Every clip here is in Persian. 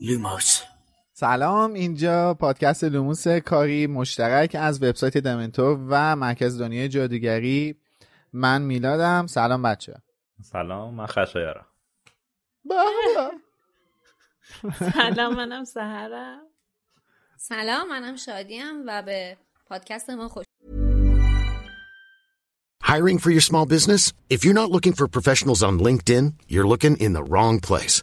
لوموس. سلام اینجا پادکست لوموس کاری مشترک از وبسایت دمنتور و مرکز دنیای جادوگری. من میلادم. سلام بچه. سلام من خشایارم. سلام منم سحرم. سلام منم شادیم و به پادکست ما خوش Hiring for your small business? If you're not looking for professionals on LinkedIn, you're looking in the wrong place.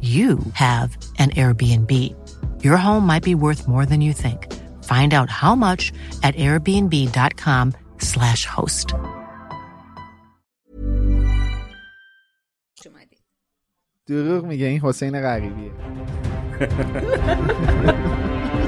you have an Airbnb. Your home might be worth more than you think. Find out how much at airbnb.com/slash host. دروغ میگه این حسین غریبیه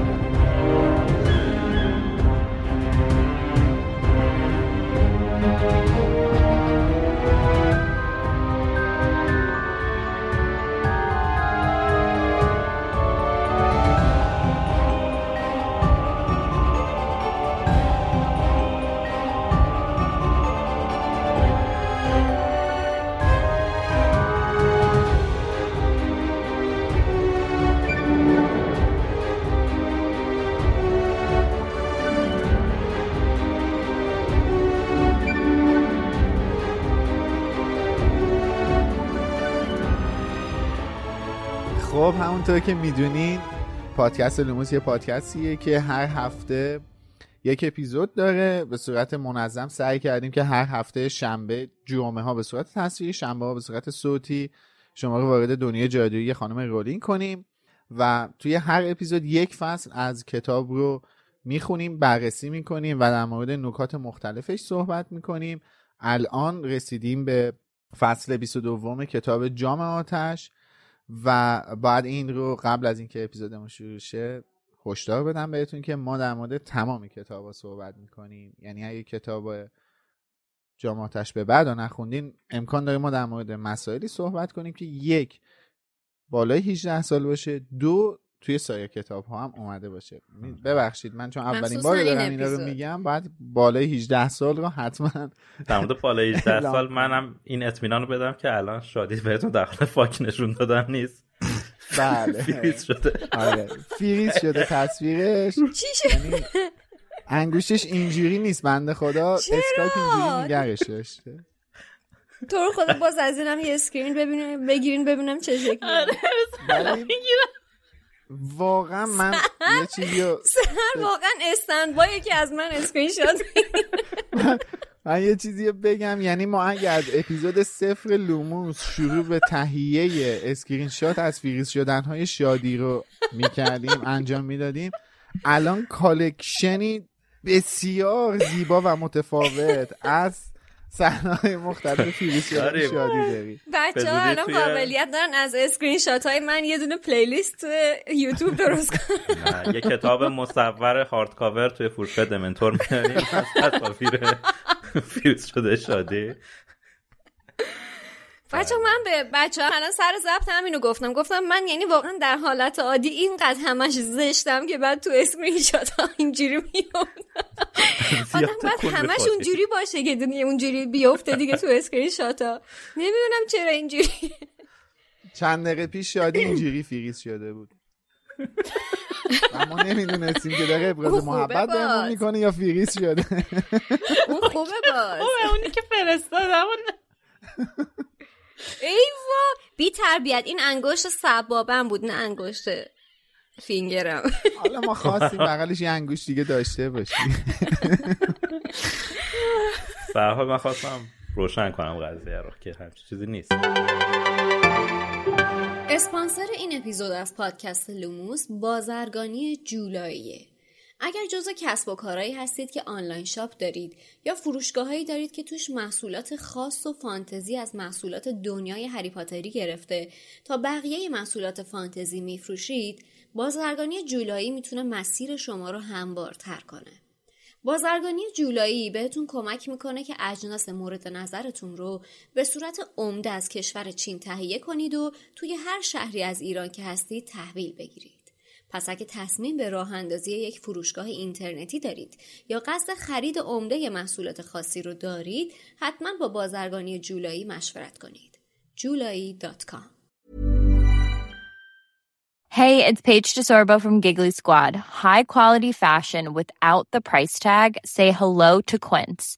همونطور که می‌دونین پادکست لوموس یه پادکستیه که هر هفته یک اپیزود داره. به صورت منظم سعی کردیم که هر هفته شنبه جمعه ها به صورت تصویری شنبه ها به صورت صوتی شما رو وارد دنیای جادویی خانم رولینگ کنیم و توی هر اپیزود یک فصل از کتاب رو می‌خونیم بررسی می‌کنیم و در مورد نکات مختلفش صحبت می‌کنیم. الان رسیدیم به فصل 22 کتاب جام آتش. و بعد این رو قبل از اینکه اپیزودمون شروع شه هشدار بدم بهتون که ما در مورد تمام کتاب ها صحبت می‌کنیم. یعنی اگه کتاب جاماتش به بعد نخوندین امکان داره ما در مورد مسائلی صحبت کنیم که یک بالای 18 سال باشه دو توی سایر کتاب ها هم اومده باشه. ببخشید من چون اولین بار دارم اینا رو میگم بعد بالای 18 سال رو حتما در مورد بالای 18 سال منم این اطمینان رو بدم که الان شادی بهتون داره فاک نشون دادم نیست. بله. فریز شده. آره. فریز شده تصویرش. چی شد؟ انگشتش اینجوری نیست بنده خدا اسکایپ اینجوری نگرش داشته. تو رو خدا باز از اینم یه screen ببینیم بگیرین ببینم چه شکلیه. واقعا من یه چیزی رو سر واقعا استند که از من اسکرین شات من یه چیزی بگم یعنی ما اگر از اپیزود صفر لوموس شروع به تهیه اسکرین شات از فریز شدن های شادی رو می‌کردیم انجام می‌دادیم الان collection ی بسیار زیبا و متفاوت از صحنه‌های مختلف شدن شادی داری بچه ها الان قابلیت دارن از اسکرین شات های من یه دونه playlist تو یوتیوب درست کنن یه کتاب مصور hardcover توی فروشگاه دمنتور میاریم از تصاویر فریز شده شادی بچه من به بچه ها الان سر ضبط همینو گفتم. گفتم من یعنی واقعا در حالت عادی اینقدر همش زشتم که بعد تو اسکرین شات ها اینجوری میام آدم باید همش اونجوری باشه که دنیا اونجوری بیفته دیگه تو اسکرین شاتا نمی‌دونم چرا اینجوری. چند دقیقه پیش شادی اینجوری فریز شده بود. اما نمی‌دونستیم که داره ابراز محبت بهمون می‌کنه یا فریز شده. اون خوبه باز. خوبه اونی که فرستادم. ایوا. بی تربیت. این انگشت سبابم بود نه انگشت فینگرم. حالا ما خواستیم بغلش یه انگوش دیگه داشته باشیم. به من خواستم روشن کنم قضیه رو که همچین چیزی نیست. اسپانسر این اپیزود از پادکست لوموس بازرگانی جولاییه. اگر جزو کسب و کارهایی هستید که آنلاین شاپ دارید یا فروشگاهایی دارید که توش محصولات خاص و فانتزی از محصولات دنیای هریپاتری گرفته تا بقیه محصولات فانتزی میفروشید بازرگانی جولایی می‌تونه مسیر شما رو هموارتر کنه بازرگانی جولایی بهتون کمک می‌کنه که اجناس مورد نظرتون رو به صورت عمده از کشور چین تهیه کنید و توی هر شهری از ایران که هستید تحویل بگیرید. پس اگه تصمیم به راه اندازی یک فروشگاه اینترنتی دارید یا قصد خرید عمده محصولات خاصی رو دارید حتما با بازرگانی جولایی مشورت کنید. جولایی.com Hey, it's Paige DeSorbo from Giggly Squad. High quality fashion without the price tag. Say hello to Quince.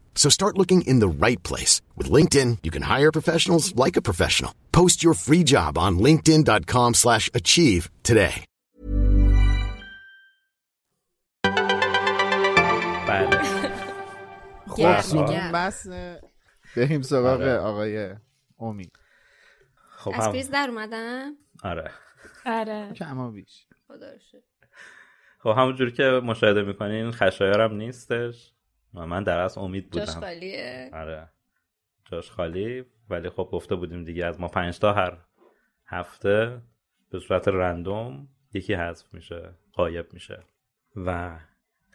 So start looking in the right place. With LinkedIn, you can hire professionals like a professional. Post your free job on linkedin.com slash achieve today. بله خب بس بریم سراغ آقای امید خب از کریز در اومدم آره آره کما بیش خدا. خب همونجوری که مشاهده می‌کنین خشایارم نیستش من در اصل امید جاش بودم. خالیه. آره. جاش خالی ولی خب گفته بودیم دیگه از ما پنج تا هر هفته به صورت رندوم یکی حذف میشه قایب میشه. و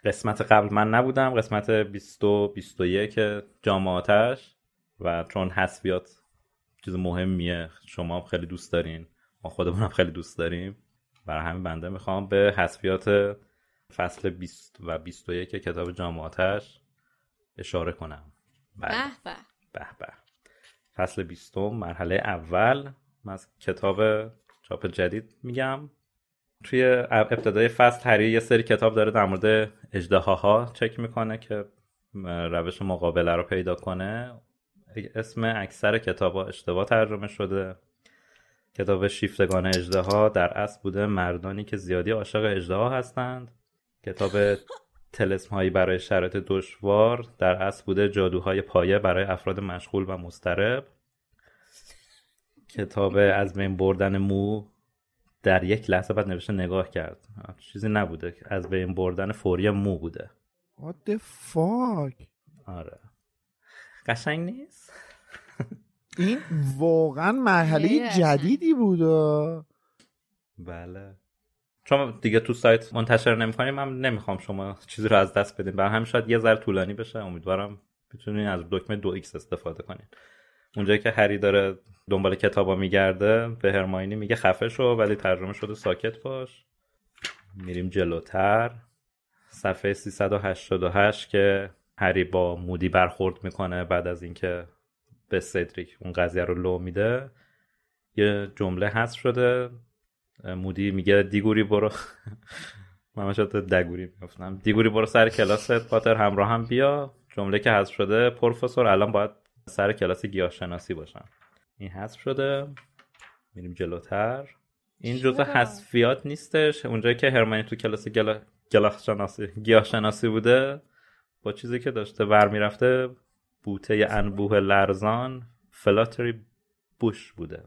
قسمت قبل من نبودم قسمت 20 و 21 جامعاتش و چون حذفیات چیز مهمیه شما هم خیلی دوست دارین ما خودمونم خیلی دوست داریم. برای همین بنده می‌خوام به حذفیات فصل 20 و 21 کتاب جامعاتش اشاره کنم. بله. به به. به به. فصل بیستم مرحله اول. من از کتاب چاپ جدید میگم. توی ابتدای فصل هری یه سری کتاب داره در مورد اجدهاها چک می‌کنه که روش مقابله رو پیدا کنه. اسم اکثر کتاب اشتباه ترجمه شده. کتاب شیفتگان اجدها در اصل بوده مردانی که زیادی عاشق اجدها هستند. کتاب تلسم هایی برای شرایط دشوار در اصل بوده جادوهای پایه برای افراد مشغول و مضطرب. کتاب از بین بردن مو در یک لحظه بعد نوشته نگاه کرد. چیزی نبوده. از بین بردن فوری مو بوده. What the fuck? آره. قشنگ نیست؟ این واقعا مرحله جدیدی بود. و بله. چون دیگه تو سایت منتشر نمی‌کنیم من نمی‌خوام شما چیزی رو از دست بدین. برای همین شاید یه ذره طولانی بشه. امیدوارم بتونین از دکمه دو X استفاده کنین. اونجایی که هری داره دنبال کتابا میگرده به هرماینی میگه خفه شو ولی ترجمه شده ساکت باش. میریم جلوتر. صفحه 388 که هری با مودی برخورد می‌کنه بعد از اینکه به سدریک اون قضیه رو لو میده. یه جمله حذف شده. مودی میگه دیگوری برو. من شاید دیگوری می‌گفتم. دیگوری برو سر کلاست پاتر همراهم بیا. جمله که حذف شده پروفسور الان باید سر کلاس گیاه شناسی باشم. این حذف شده. میریم جلوتر. این جزء حذفیات نیستش. اونجایی که هرمانی تو کلاس گلا... گلاخ شناسی گیاه شناسی بوده با چیزی که داشته. ور می‌رفته بوته انبوه لرزان فلاتری بوش بوده.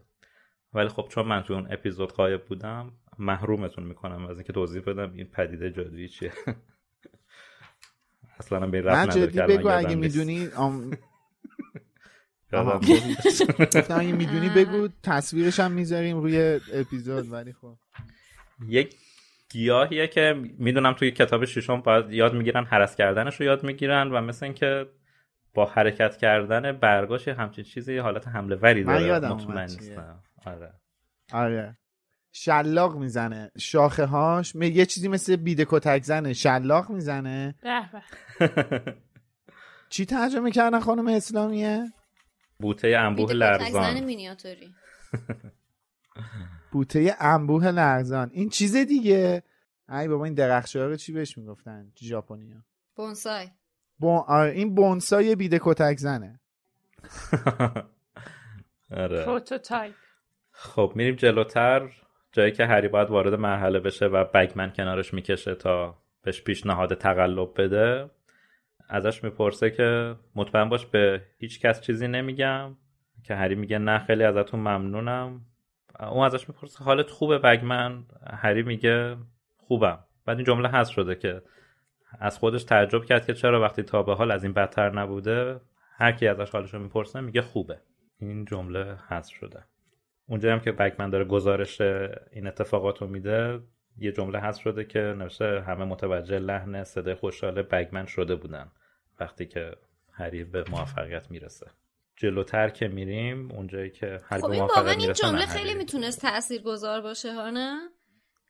ولی خب چون من تو اون اپیزود قایب بودم محرومتون می‌کنم از اینکه توضیح بدم این پدیده جادویی چیه. اصلا به من جدی بگو اگه می‌دونی آم... اگه می‌دونی بگو تصویرش هم می‌ذاریم روی اپیزود ولی خب. یک گیاهیه که می‌دونم توی کتاب ششم باید یاد می‌گیرن حرس کردنش رو یاد می‌گیرن و مثل اینکه با حرکت کردن برگاش همچین چیزی حالت حمله وری داره. من یادم نیستم. آره. آره. شلاق می‌زنه. شاخه هاش یه چیزی مثل بیده کتک زنه. شلاق می‌زنه. به به. چی ترجمه کردن خانم اسلامیه؟ بوته انبوه لرزان. مینیاتوری. بوته انبوه لرزان. این چیز دیگه. ای بابا این درخته رو چی بهش می‌گفتن؟ ژاپنی ها بونسای. بون... آره، این بونسای بیده کتک زنه. آره. prototype. خب میریم جلوتر. جایی که هری باید وارد مرحله بشه و بگمن کنار می‌کشتش تا بهش پیشنهاد تقلب بده. ازش می‌پرسه که مطمئن باش به هیچ کس چیزی نمیگم. که هری میگه نه خیلی ازتون ممنونم. اون ازش می‌پرسه حالت خوبه بگمن؟ هری میگه خوبم. بعد این جمله هست شده که از خودش تعجب کرد که چرا وقتی تا به حال از این بدتر نبوده هر کی ازش حالش رو می‌پرسه میگه خوبه. این جمله هست شده. اونجا هم که بگمن داره گزارش این اتفاقات رو میده یه جمله هست شده که نوشته همه متوجه لحن صدای خوشحال بگمن شده بودن وقتی که هری به موفقیت می‌رسه. جلوتر که میریم اونجایی که هری خب به این واقعا موفقیت این جمله خیلی می‌تونست تأثیر گذار باشه ها نه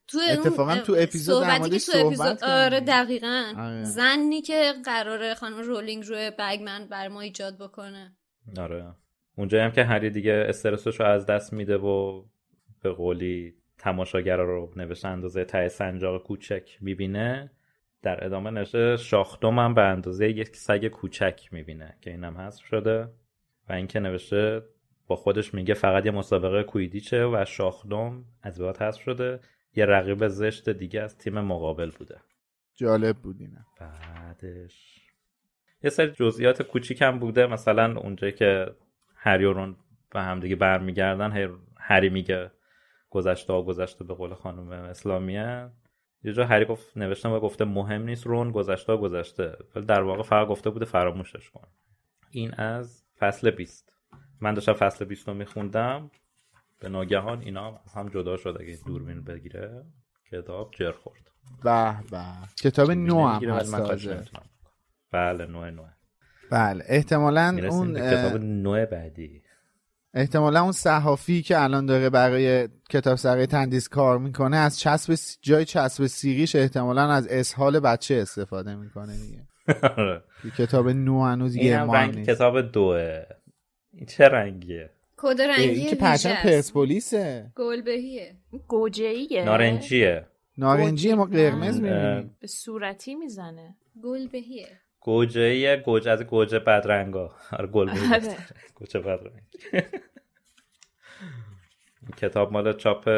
تو اتفاقاً اون تو اپیزود صحبتی که تو اپیزود. آره دقیقا. آره. زنی که قراره خانم رولینگ روی بگمن بر ما ایجاد بکنه. آره. اونجایی هم که هری دیگه استرسش رو از دست میده و به قولی تماشاگرا رو نوشته اندازه ته سنجاق کوچک می‌بینه در ادامه نوشته شاخدوم هم به اندازه یک سگ کوچک می‌بینه که اینم حذف شده و اینکه نوشته با خودش میگه فقط یه مسابقه کویدیچه و شاخدوم از بعد حذف شده. یه رقیب زشت دیگه از تیم مقابل بوده. جالب بود اینم. بعدش. یه سری جزئیات کوچیک هم بوده. مثلا اونجایی که هری و رون به همدیگه برمیگردن هر- هری میگه گذشته ها گذشته به قول خانم اسلامیه. یه جا هری گفت نوشتم و گفته مهم نیست رون گذشته ها گذشته ولی در واقع فقط گفته بوده فراموشش کن. این از فصل 20 من داشتم فصل 20 رو میخوندم. به ناگهان اینا هم جدا شد اگه دوربین بگیره. کتاب جر خورد. به به. کتاب نو هم هست. بله نوع نوع بله احتمالا اون کتاب نوع بعدی. احتمالا اون صحافی که الان داره برای کتاب سرای تندیس کار می‌کنه از چسب س- جای چسب سیریش احتمالا از اسهال بچه استفاده می‌کنه دیگه. آره. کتاب نو هنوز یه رنگ نیست. کتاب دوه. این چه رنگیه؟ کد اه، رنگی این که پرچم. پرسپولیسه. گلبهیه. گوجهیه نارنجیه. نارنجی ما قرمز می‌بینیم. به صورتی می‌زنه. گلبهیه. گوجه گوجه از گوجه بدرنگا. آره گل بود. آره. گوجه بدرنگ. کتاب مال چاپ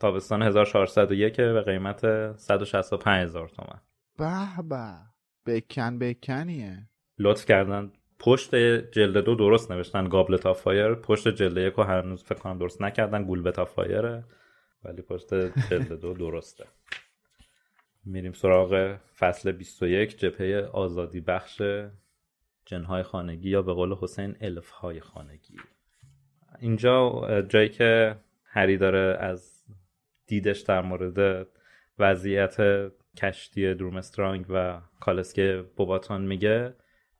تابستان 1401 به قیمت 165 هزار تومن. به به. بکن بکنیه. لطف کردن. پشت جلد دو درست نوشتن. Goblet of Fire. پشت جلد یک رو هنوز فکر کنم درست نکردن. Golbet of Fire ه. ولی پشت جلد دو درسته. میریم سراغ فصل 21 جبهه آزادی بخش جنهای خانگی یا به قول حسین الفهای خانگی. اینجا جایی که هری داره از دیدش در مورد وضعیت کشتی درومسترانگ و کالسکه بوباتون میگه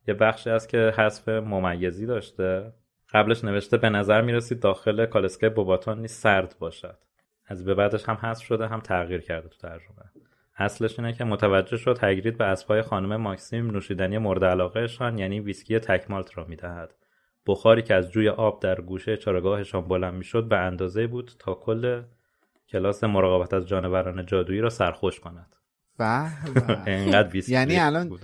یه بخشی هست که حذف ممیزی داشته. قبلش نوشته به نظر می‌رسید داخل کالسکه بوباتون نیست سرد باشد. از به بعدش هم حذف شده هم تغییر کرده تو ترجمه. اصلش اینه که متوجه شد هگرید به اسبای خانم ماکسیم نوشیدنی مورد علاقهشان یعنی ویسکی تکمالت را می‌دهد. بخاری که از جوی آب در گوشه چراگاهشان بلند می‌شد به اندازه بود تا کل کلاس مراقبت از جانوران جادویی را سرخوش کند. انقدر یعنی الان.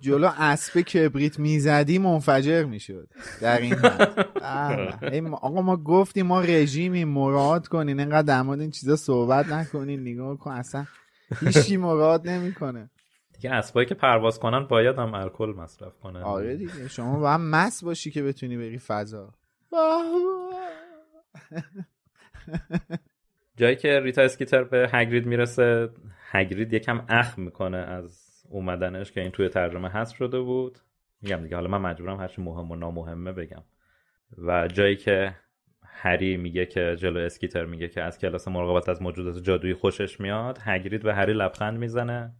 جلو اسب کبریت می‌زدی منفجر می‌شد. در این ما- آقا ما گفتیم ما رژیمی مراد کنین اینقدر در مورد این چیزا صحبت نکنین نگاه کن اصلا هیچی مراد نمی‌کنه. دیگه اسبایی که پرواز کنن باید هم الکل مصرف کنن. آره دیگه. شما باید مست باشی که بتونی بری فضا. جایی که ریتا اسکیتر به هگرید می‌رسه هگرید یکم اخم می‌کنه از اومدنش که این توی ترجمه هست شده بود. میگم دیگه حالا من مجبورم هرچی مهم و نامهمه بگم. و جایی که هری میگه که جلو اسکیتر میگه که از کلاس مراقبت از موجودات جادویی خوشش میاد. هگرید به هری لبخند می‌زنه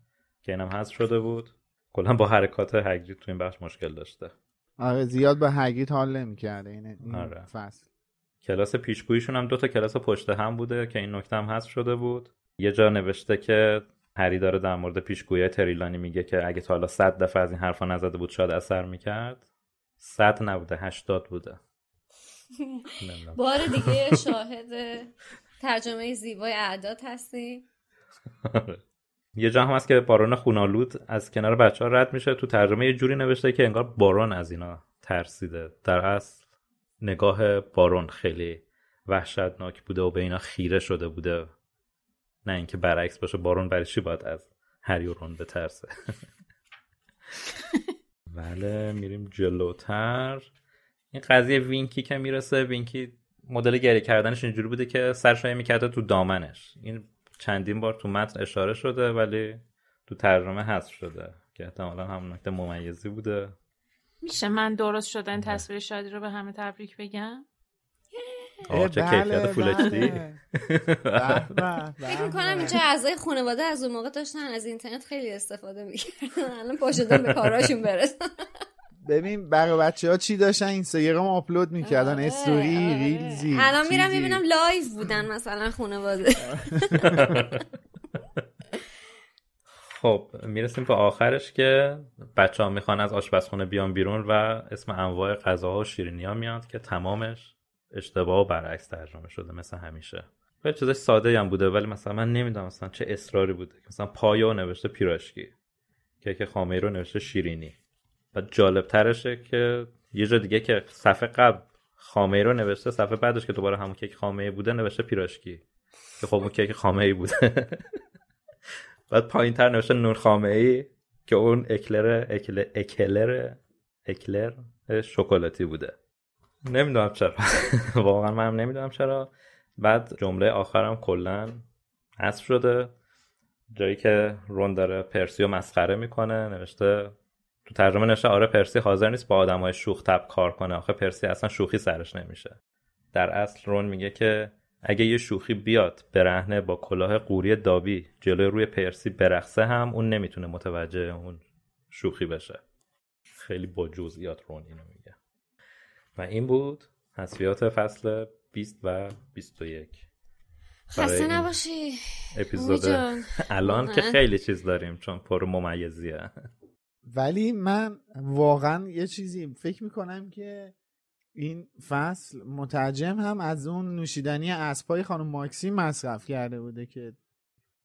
که اینم هست شده بود. کلا با حرکات هگرید تو این بخش مشکل داشته. آره زیاد به هگید حال نمی‌کرده. این, این آره. فصل. کلاس پیشگوییشون هم دو تا کلاس پشت هم بوده که این نکته هم هست شده بود. یه جا نوشته که هری داره در مورد پیشگویی تریلانی میگه که اگه تا حالا صد دفعه از این حرفا نزده بود شاید اثر می‌کرد. صد نبوده هشتاد بوده. نمی‌دونم. بار دیگه شاهد ترجمه زیبای اعداد هستیم. یه جا هم هست که بارون خونالود از کنار بچه ها رد میشه. تو ترجمه یه جوری نوشته که انگار بارون از اینا ترسیده. در اصل نگاه بارون خیلی وحشتناک بوده و به اینا خیره شده بوده. نه اینکه برعکس باشه بارون برای چی باید از هری و رون بترسه؟ بله میریم جلوتر. این قضیه وینکی که می‌رسه وینکی مدل گریه کردنش اینجوری بوده که سرشایی می‌کرده تو دامنش. این چندین بار تو متن اشاره شده ولی تو ترجمه حذف شده که احتمالا همون نکته ممیزی بوده. میشه من درست شدن تصویر شادی رو به همه تبریک بگم؟ آه چه کیفیت full HD. فکر می‌کنم اینجا اعضای خانواده از اون موقع داشتن از اینترنت خیلی استفاده می‌کردن. الان پا شدن به کاراشون برسن. ببین برای بچه ها چی داشتن؟ اینستاگرام آپلود می‌کردن. آره، استوری آره. reels ی الان میرم. می‌بینم live بودن مثلا خانواده. خب می‌رسیم به آخرش که بچه ها می‌خوان از آشپزخونه بیان بیرون و اسم انواع غذاها و شیرینی ها میاد که تمامش اشتباه و برعکس ترجمه شده مثل همیشه. خیلی چیزای ساده هم بوده ولی مثلا من نمی‌دونم مثلا چه اصراری بوده. که مثلا پایو نوشته پیراشکی کیک خامه رو نوشته شیرینی. و جالب ترشه که یه جا دیگه که صفحه قبل خامه رو نوشته صفحه بعدش که دوباره همون کیک خامه بوده نوشته پیراشکی. که خب اون کیک خامه ای بوده. بعد پایین تر نوشته نور خامه ای که اون اکلر اکل اکلر اکلر شکلاتی بوده. نمی‌دونم چرا. واقعا من هم نمی‌دونم چرا. بعد جمله آخرم کلا حذف شده. جایی که رون داره پرسی رو مسخره می‌کنه نوشته تو ترجمه نوشته آره پرسی حاضر نیست با آدم های شوخ تب کار کنه. آخه پرسی اصلا شوخی سرش نمیشه. در اصل رون میگه که اگه یه شوخی بیاد برهنه با کلاه قوری دابی جلوی روی پرسی برقصه هم اون نمی‌تونه متوجه اون شوخی بشه. خیلی با جزئیات رون اینو میگه. و این بود حذفیات فصل 20 و 21 برای خسته نباشی. اپیزود. الان که. خیلی چیز داریم چون پر ممیزیه. ولی من واقعا یه چیزی فکر می‌کنم که این فصل مترجم هم از اون نوشیدنی اسبای خانم ماکسی مصرف کرده بوده که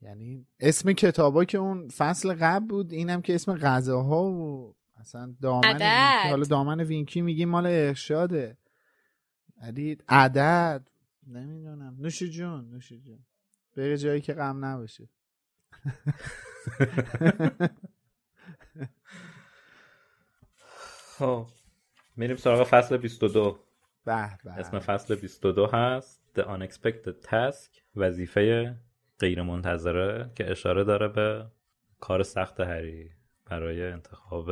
یعنی اسم کتابا که اون فصل قبل بود اینم که اسم غذاها و اصلا دامن عدد. وینکی حالا دامن وینکی میگی مال ارشاده. ولی عدد نمی‌دونم. نوش جون نوش جون. بره جایی که غم نباشه. خب میریم سراغ فصل 22 به به. اسم فصل 22 هست The Unexpected Task وظیفه غیر منتظره که اشاره داره به کار سخت هری برای انتخاب.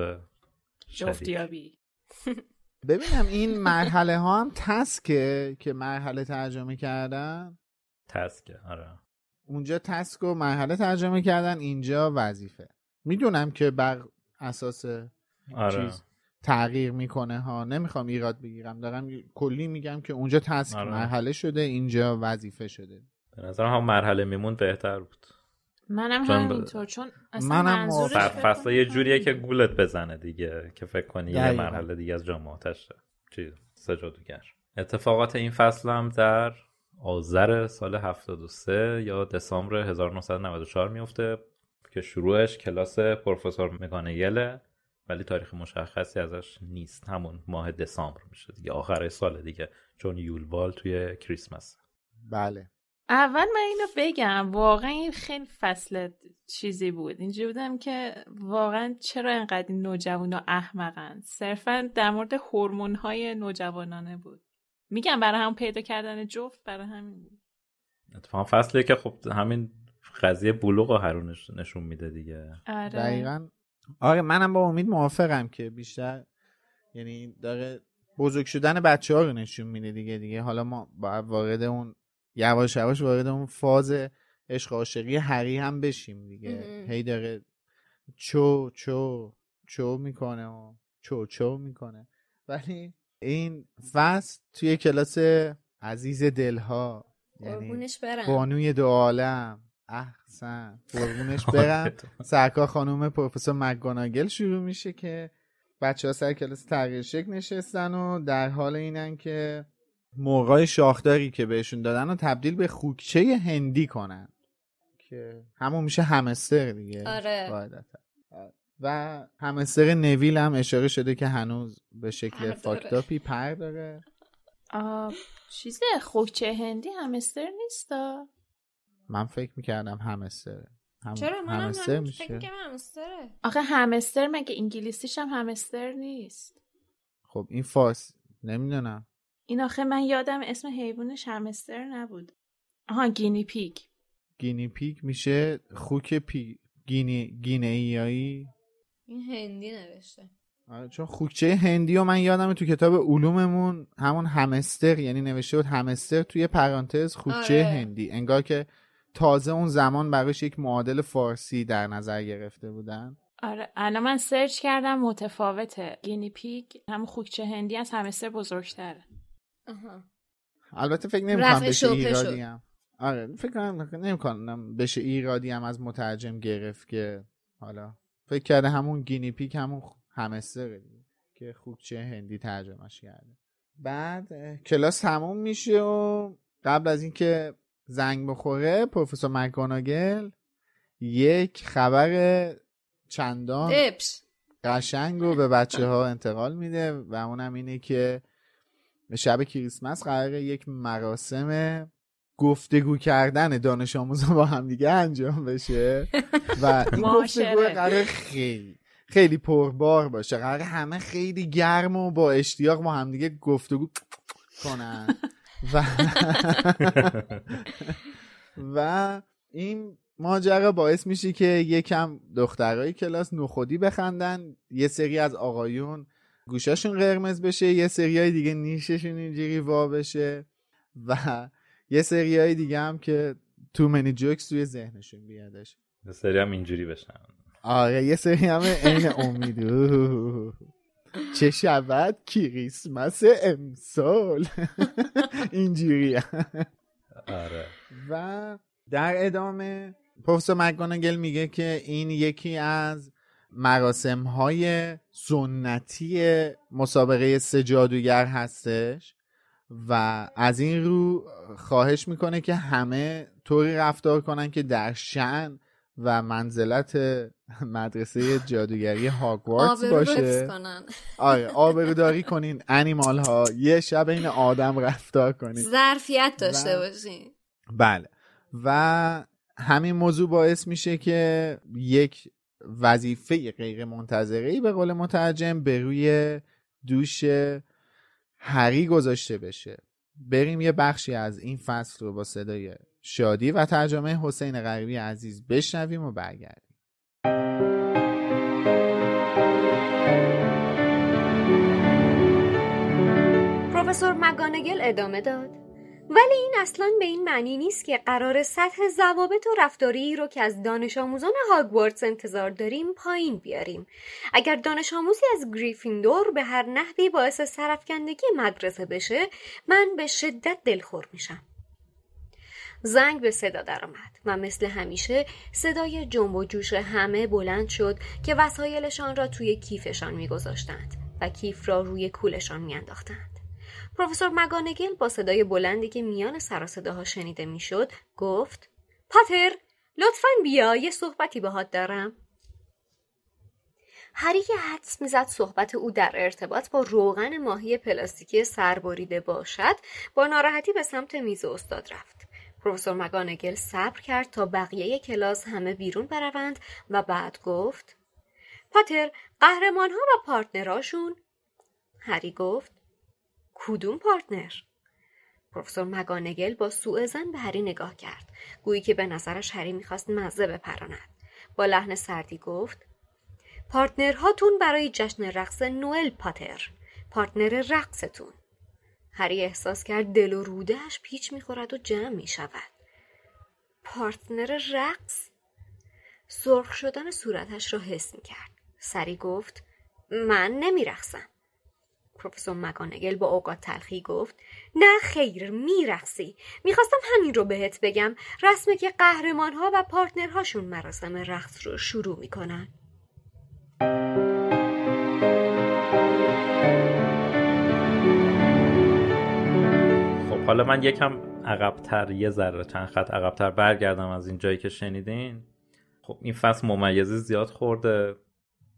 جفتیابی. ببینم این مرحله ها هم تسکه که مرحله ترجمه کردن؟ تسکه آره. اونجا تسک و مرحله ترجمه کردن اینجا وظیفه. می‌دونم که بر اساس آره. چیز تغییر می‌کنه ها. نمی‌خوام ایراد بگیرم. دارم کلی میگم که اونجا تسک آره. مرحله شده اینجا وظیفه شده. به نظرم هم مرحله میمون بهتر بود. منم همینطور چون اصلا منم فصل یه جوریه که. گولت بزنه دیگه که فکر کنی یه. مرحله دیگه از جامعاتشه چیز سجادوگر اتفاقات این فصل هم در آذر سال 73 یا دسامبر 1994 میفته که شروعش کلاس پروفسور مگانگله ولی تاریخ مشخصی ازش نیست. همون ماه دسامبر میشه دیگه. آخر سال دیگه. چون یولبال توی کریسمس. بله. اول من اینو بگم. واقعا این خیلی فصل چیزی بود. اینجوری بودم که واقعا چرا انقدر این نوجوانا احمقن؟ صرفا در مورد هورمون های نوجوانانه بود. میگم برای هم پیدا کردن جفت برای همین بود. اتفاقا فصلی که خب همین قضیه بلوغ و هرونش نشون میده دیگه. آره. دقیقا آره منم با امید موافقم که بیشتر یعنی داره بزرگ شدن بچه ها رو نشون میده دیگه دیگه حالا ما باید وارد اون یواش یواش وارد اون فاز عشق عاشقی هری هم بشیم دیگه. هی داره چو چو چو می‌کنه و چو چو می‌کنه. ولی این فصل توی کلاس عزیز دلها یعنی بانوی دو عالم احسن. قربونش برم. سرکار خانوم پروفسور مگاناگل شروع میشه که بچه ها سر کلاس تغییر شکل نشستن و در حال اینن که مرغای شاخداری که بهشون دادن رو تبدیل به خوکچه هندی کنن. که همون میشه همستر دیگه. آره. و همستر نویل هم اشاره شده که هنوز به شکل. فاکتاپی پر داره آه، چیزه خوکچه هندی همستر نیستا؟ من فکر می‌کردم همستره. هم... چرا؟ من همستر هم میشه. فکر همستره. آخه همستر مگه انگلیسیش هم همستر نیست؟ خب این فارس. نمی‌دونم. این آخه من یادم اسم حیوانش همستر نبود. آها گینی پیگ. guinea pig میشه خوک گینی گینیایی. این هندی نوشته. آره، چون خوکچه هندی و من یادم تو کتاب علوممون همون همستر یعنی نوشته بود همستر توی پرانتز خوکچه آره. هندی. انگار که تازه اون زمان براش یک معادل فارسی در نظر گرفته بودن؟ آره الان من سرچ کردم متفاوته. guinea pig هم خوکچه هندی از همستر بزرگتره. آها. البته فکر نمی‌کنم بشه ایرادی. هم. آره فکر کنم نمی‌کنم بشه ایرادی هم از مترجم گرفت که حالا. فکر کرده همون گینی پیک همون همستره دیگه که خوکچه هندی ترجمهش کرده. بعد کلاس تموم میشه و قبل از اینکه زنگ بخوره پروفسور مکگوناگل. یک خبر چندان دپش قشنگ رو به بچه ها انتقال میده و اونم اینه که به شب کریسمس قراره یک مراسم گفتگو کردن دانش آموزا با هم دیگه انجام بشه. و این. گفتگو قرار خیلی خیلی پربار باشه. قرار همه خیلی گرم و با اشتیاق با هم دیگه گفتگو کنن. و و این ماجرا باعث میشه که یکم دخترای کلاس نخودی بخندن. یه سری از آقایون گوشاشون قرمز بشه یه سریای دیگه نیششون اینجوری وا بشه و یه سریای دیگه هم که تو منی جوکس توی ذهنشون بیادش. یه سری هم اینجوری بشن. آره یه سری هم عین امید. چه شود کریسمس امسال؟ اینجوری. آره. و در ادامه پروفسور مکگوناگل میگه که این یکی از مراسم های سنتی مسابقه سه جادوگر هستش و از این رو خواهش می‌کنه که همه طوری رفتار کنن که در شن و منزلت مدرسه جادوگری هاگوارتس باشه. کنن. آره آبروداری کنین انیمال ها یه شب این آدم رفتار کنین. ظرفیت داشته و- باشین. بله. و همین موضوع باعث میشه که یک وظیفه غیر منتظره به قول مترجم به روی دوش هری گذاشته بشه. بریم یه بخشی از این فصل رو با صدای شادی و ترجمه حسین غریبی عزیز بشنویم و برگردیم. پروفسور مگانگل ادامه داد. ولی این اصلا به این معنی نیست که قرار سطح ضوابط و رفتاری رو که از دانش آموزان هاگوارتس انتظار داریم پایین بیاریم. اگر دانش آموزی از گریفیندور به هر نحوی باعث سرفکندگی مدرسه بشه من به شدت دلخور میشم. زنگ به صدا درآمد و مثل همیشه صدای جنب و جوش همه بلند شد که وسایلشان را توی کیفشان میگذاشتند و کیف را روی کولشان میانداختند. پروفسور مگانگل با صدای بلندی که میان سر صداها شنیده می‌شد گفت پاتر لطفا بیا یه صحبتی باهات دارم. هری که حدس می‌زد صحبت او در ارتباط با روغن ماهی پلاستیکی سربریده باشد با ناراحتی به سمت میز استاد رفت. پروفسور مگانگل صبر کرد تا بقیه کلاس همه بیرون بروند و بعد گفت پاتر قهرمان ها و partner اشون؟ هری گفت کدوم partner؟ پروفسور مک‌گونگال با سوء زن به هری نگاه کرد. گویی که به نظرش هری می‌خواست مزه بپراند. با لحن سردی گفت partner هاتون برای جشن رقص نوئل پاتر. partner رقصتون. هری احساس کرد دل و رودهش پیچ می‌خورد و جمع می‌شود. پارتنر رقص؟ سرخ شدن صورتش را حس می‌کرد. سری گفت من نمیرقصم. پروفسور مکانگل با اوقات تلخی گفت نه خیر میرقصی. می‌خواستم همین رو بهت بگم. رسمه که قهرمان ها و پارتنرهاشون مراسم رقص رو شروع می‌کنن. حالا من یکم عقبتر یه ذره چند خط عقبتر برگردم از این جایی که شنیدین. خب این فصل ممیزی زیاد خورده.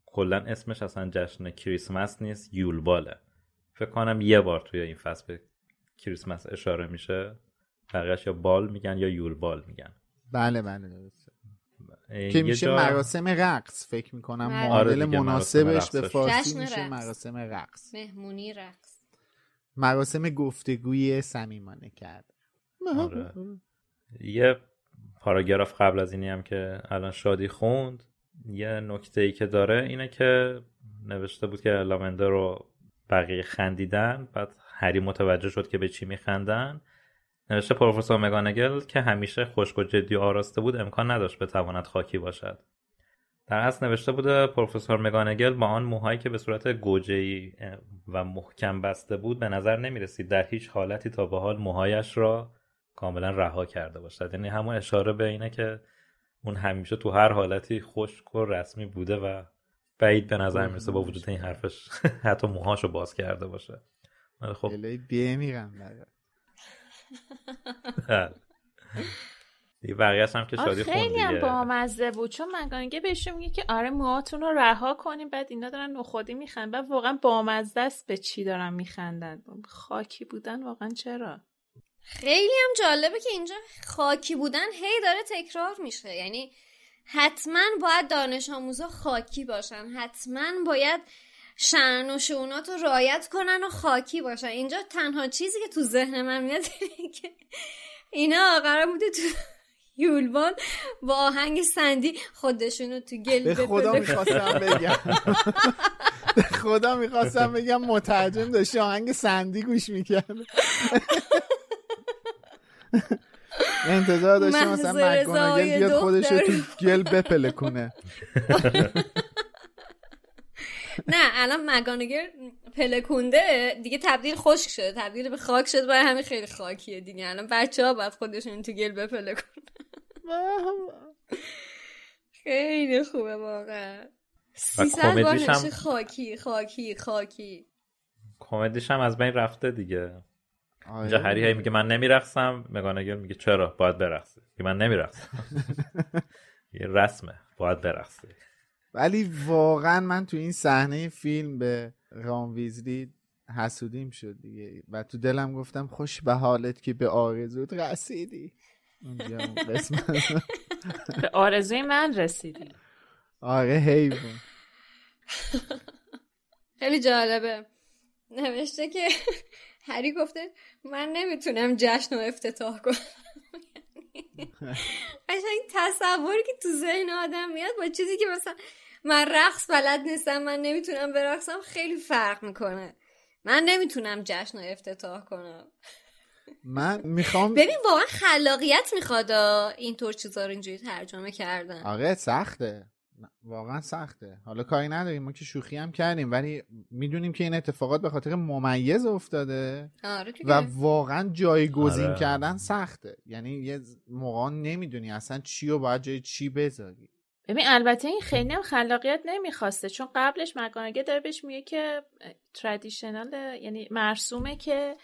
کلا اسمش اصلا جشن کریسمس نیست یولباله. فکر کنم یه بار توی این فصل به کریسمس اشاره میشه. بقیهش یا بال میگن یا یولبال میگن. بله بله درسته. که میشه جا- مراسم رقص فکر می‌کنم بله. معادل آره مناسبش به. فارسی میشه. مراسم رقص. مهمونی رقص. مراسم گفتگوی صمیمانه کرد. آره. یه پاراگراف قبل از اینی هم که الان شادی خوند یه نکته ای که داره اینه که نوشته بود که لامنده رو بقیه خندیدن بعد هری متوجه شد که به چی میخندن. نوشته پروفسور مگانگل که همیشه خشک و جدی و آراسته بود امکان نداشت بتواند خاکی باشد. در اصل نوشته بوده پروفسور مگانگل با آن موهایی که به صورت گوجه‌ای و محکم بسته بود به نظر نمی رسید در هیچ حالتی تا به حال موهایش را کاملا رها کرده باشد یعنی همون اشاره به اینه که اون همیشه تو هر حالتی خشک و رسمی بوده و بعید به نظر می‌رسه با وجود این حرفش حتی موهاشو باز کرده باشه خب. بله. دیگه بقیه‌اش هم که شادی خیلی هم بامزه بود چون مگانگه بهشون میگه که آره موهاتون رو رها کنیم بعد اینا دارن نخودی میخندن و واقعا بامزه است به چی دارن میخندن. خاکی بودن واقعا چرا؟ خیلی هم جالبه که اینجا خاکی بودن هی داره تکرار میشه. یعنی حتما باید دانش آموزا خاکی باشن. حتما باید شعن و شونات رو رعایت کنن و خاکی باشن. اینجا تنها چیزی که تو ذهن من میاد اینه که اینا قرار بوده تو یولبان با آهنگ سندی خودشونو تو گل به خدا. می‌خواستم بگم خدا می‌خواستم بگم مترجم داشته آهنگ سندی گوش می‌کرد انتظار داشته مثلا مکگوناگل رضای بیاد خودش رو. تو گل بپلکونه نه الان مگانگر پلکونده دیگه تبدیل خشک شده تبدیل به خاک شده برای همین خیلی خاکیه دیگه. الان بچه ها باید خودشون تو گل بپلکن خیلی خوبه واقعا. سیصد بار خاکی خاکی خاکی. کمدیش هم از بین رفته دیگه. آره. اینجا هری هی میگه من نمیرقصم مگانگل میگه چرا؟ باید برقصی من نمیرقصم. یه رسمه. باید برقصی ولی واقعا من تو این صحنه فیلم به رام ویزلی حسودیم شد دیگه. و تو دلم گفتم خوش به حالت که به آرزوت رسیدی. به آرزوی من رسیدی. آره حیوان. خیلی جالبه. نوشته که هری گفته من نمی‌تونم جشن رو افتتاح کنم. قشنگ تصوری که تو ذهن آدم میاد با چیزی که مثلا من رقص بلد نیستم من نمی‌تونم برقصم خیلی فرق می‌کنه. من نمی‌تونم جشن رو افتتاح کنم. من می‌خوام ببین واقعا خلاقیت می‌خواد اینطور چیزا رو اینجوری ترجمه کردن. آره سخته. واقعا سخته حالا کاری نداریم ما که شوخی هم کردیم ولی می‌دونیم که این اتفاقات به خاطر ممیز افتاده آره. و واقعا جایگزین آره. کردن سخته یعنی یه موقع نمی‌دونی اصلا چی رو باید جای چی بذاری ببین البته این خیلی هم خلاقیت نمی‌خواسته چون قبلش مکانگه داره بهش میگه که تردیشنال یعنی مرسومه که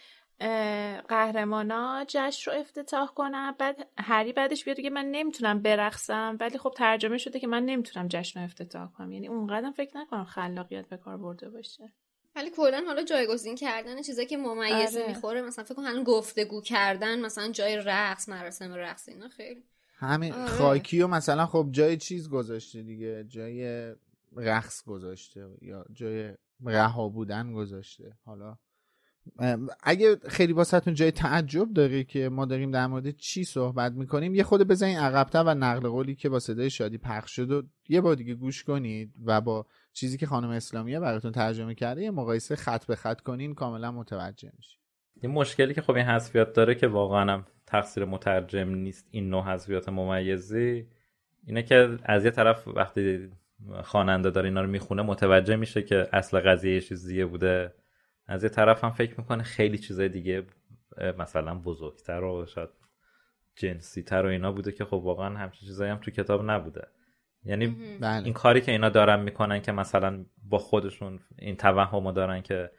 قهرمانا جشن رو افتتاح کنم بعد هری بعدش بیاد که من نمی‌تونم برقصم ولی خب ترجمه شده که من نمی‌تونم جشن رو افتتاح کنم. یعنی اونقدر فکر نکنم خلاقیت به کار برده باشه. ولی کلا حالا جایگزین کردن چیزایی که ممیز آره. می‌خوره مثلا فکر کنم گفتگو کردن مثلا جای رقص مراسم رقص اینا خیلی. همین آره. خاکی و مثلا خب جای چیز گذاشته دیگه؟ جای رقص گذاشته یا جای رها بودن گذاشته؟ حالا اگه خیلی واسهتون جای تعجب داره که ما داریم در مورد چی صحبت می‌کنیم یه خود بزنین عقبتر و نقل قولی که با صدای شادی پخش شد و یه بار دیگه گوش کنید و با چیزی که خانم اسلامیه براتون ترجمه کرده یه مقایسه خط به خط کنین کاملا متوجه میشید یه مشکلی که خب این حذفیات داره که واقعا هم تقصیر مترجم نیست این نوع حذفیات ممیزی اینه که از یه طرف وقتی خواننده داره اینا رو می‌خونه متوجه میشه که اصل قضیه یه چیز بوده. از یه طرف هم فکر می‌کنه خیلی چیزای دیگه مثلا بزرگتر و شاید جنسی تر و اینا بوده که خب واقعا همچین چیزایی هم تو کتاب نبوده. یعنی بله. این کاری که اینا دارن می‌کنن که مثلا با خودشون این توهم رو دارن که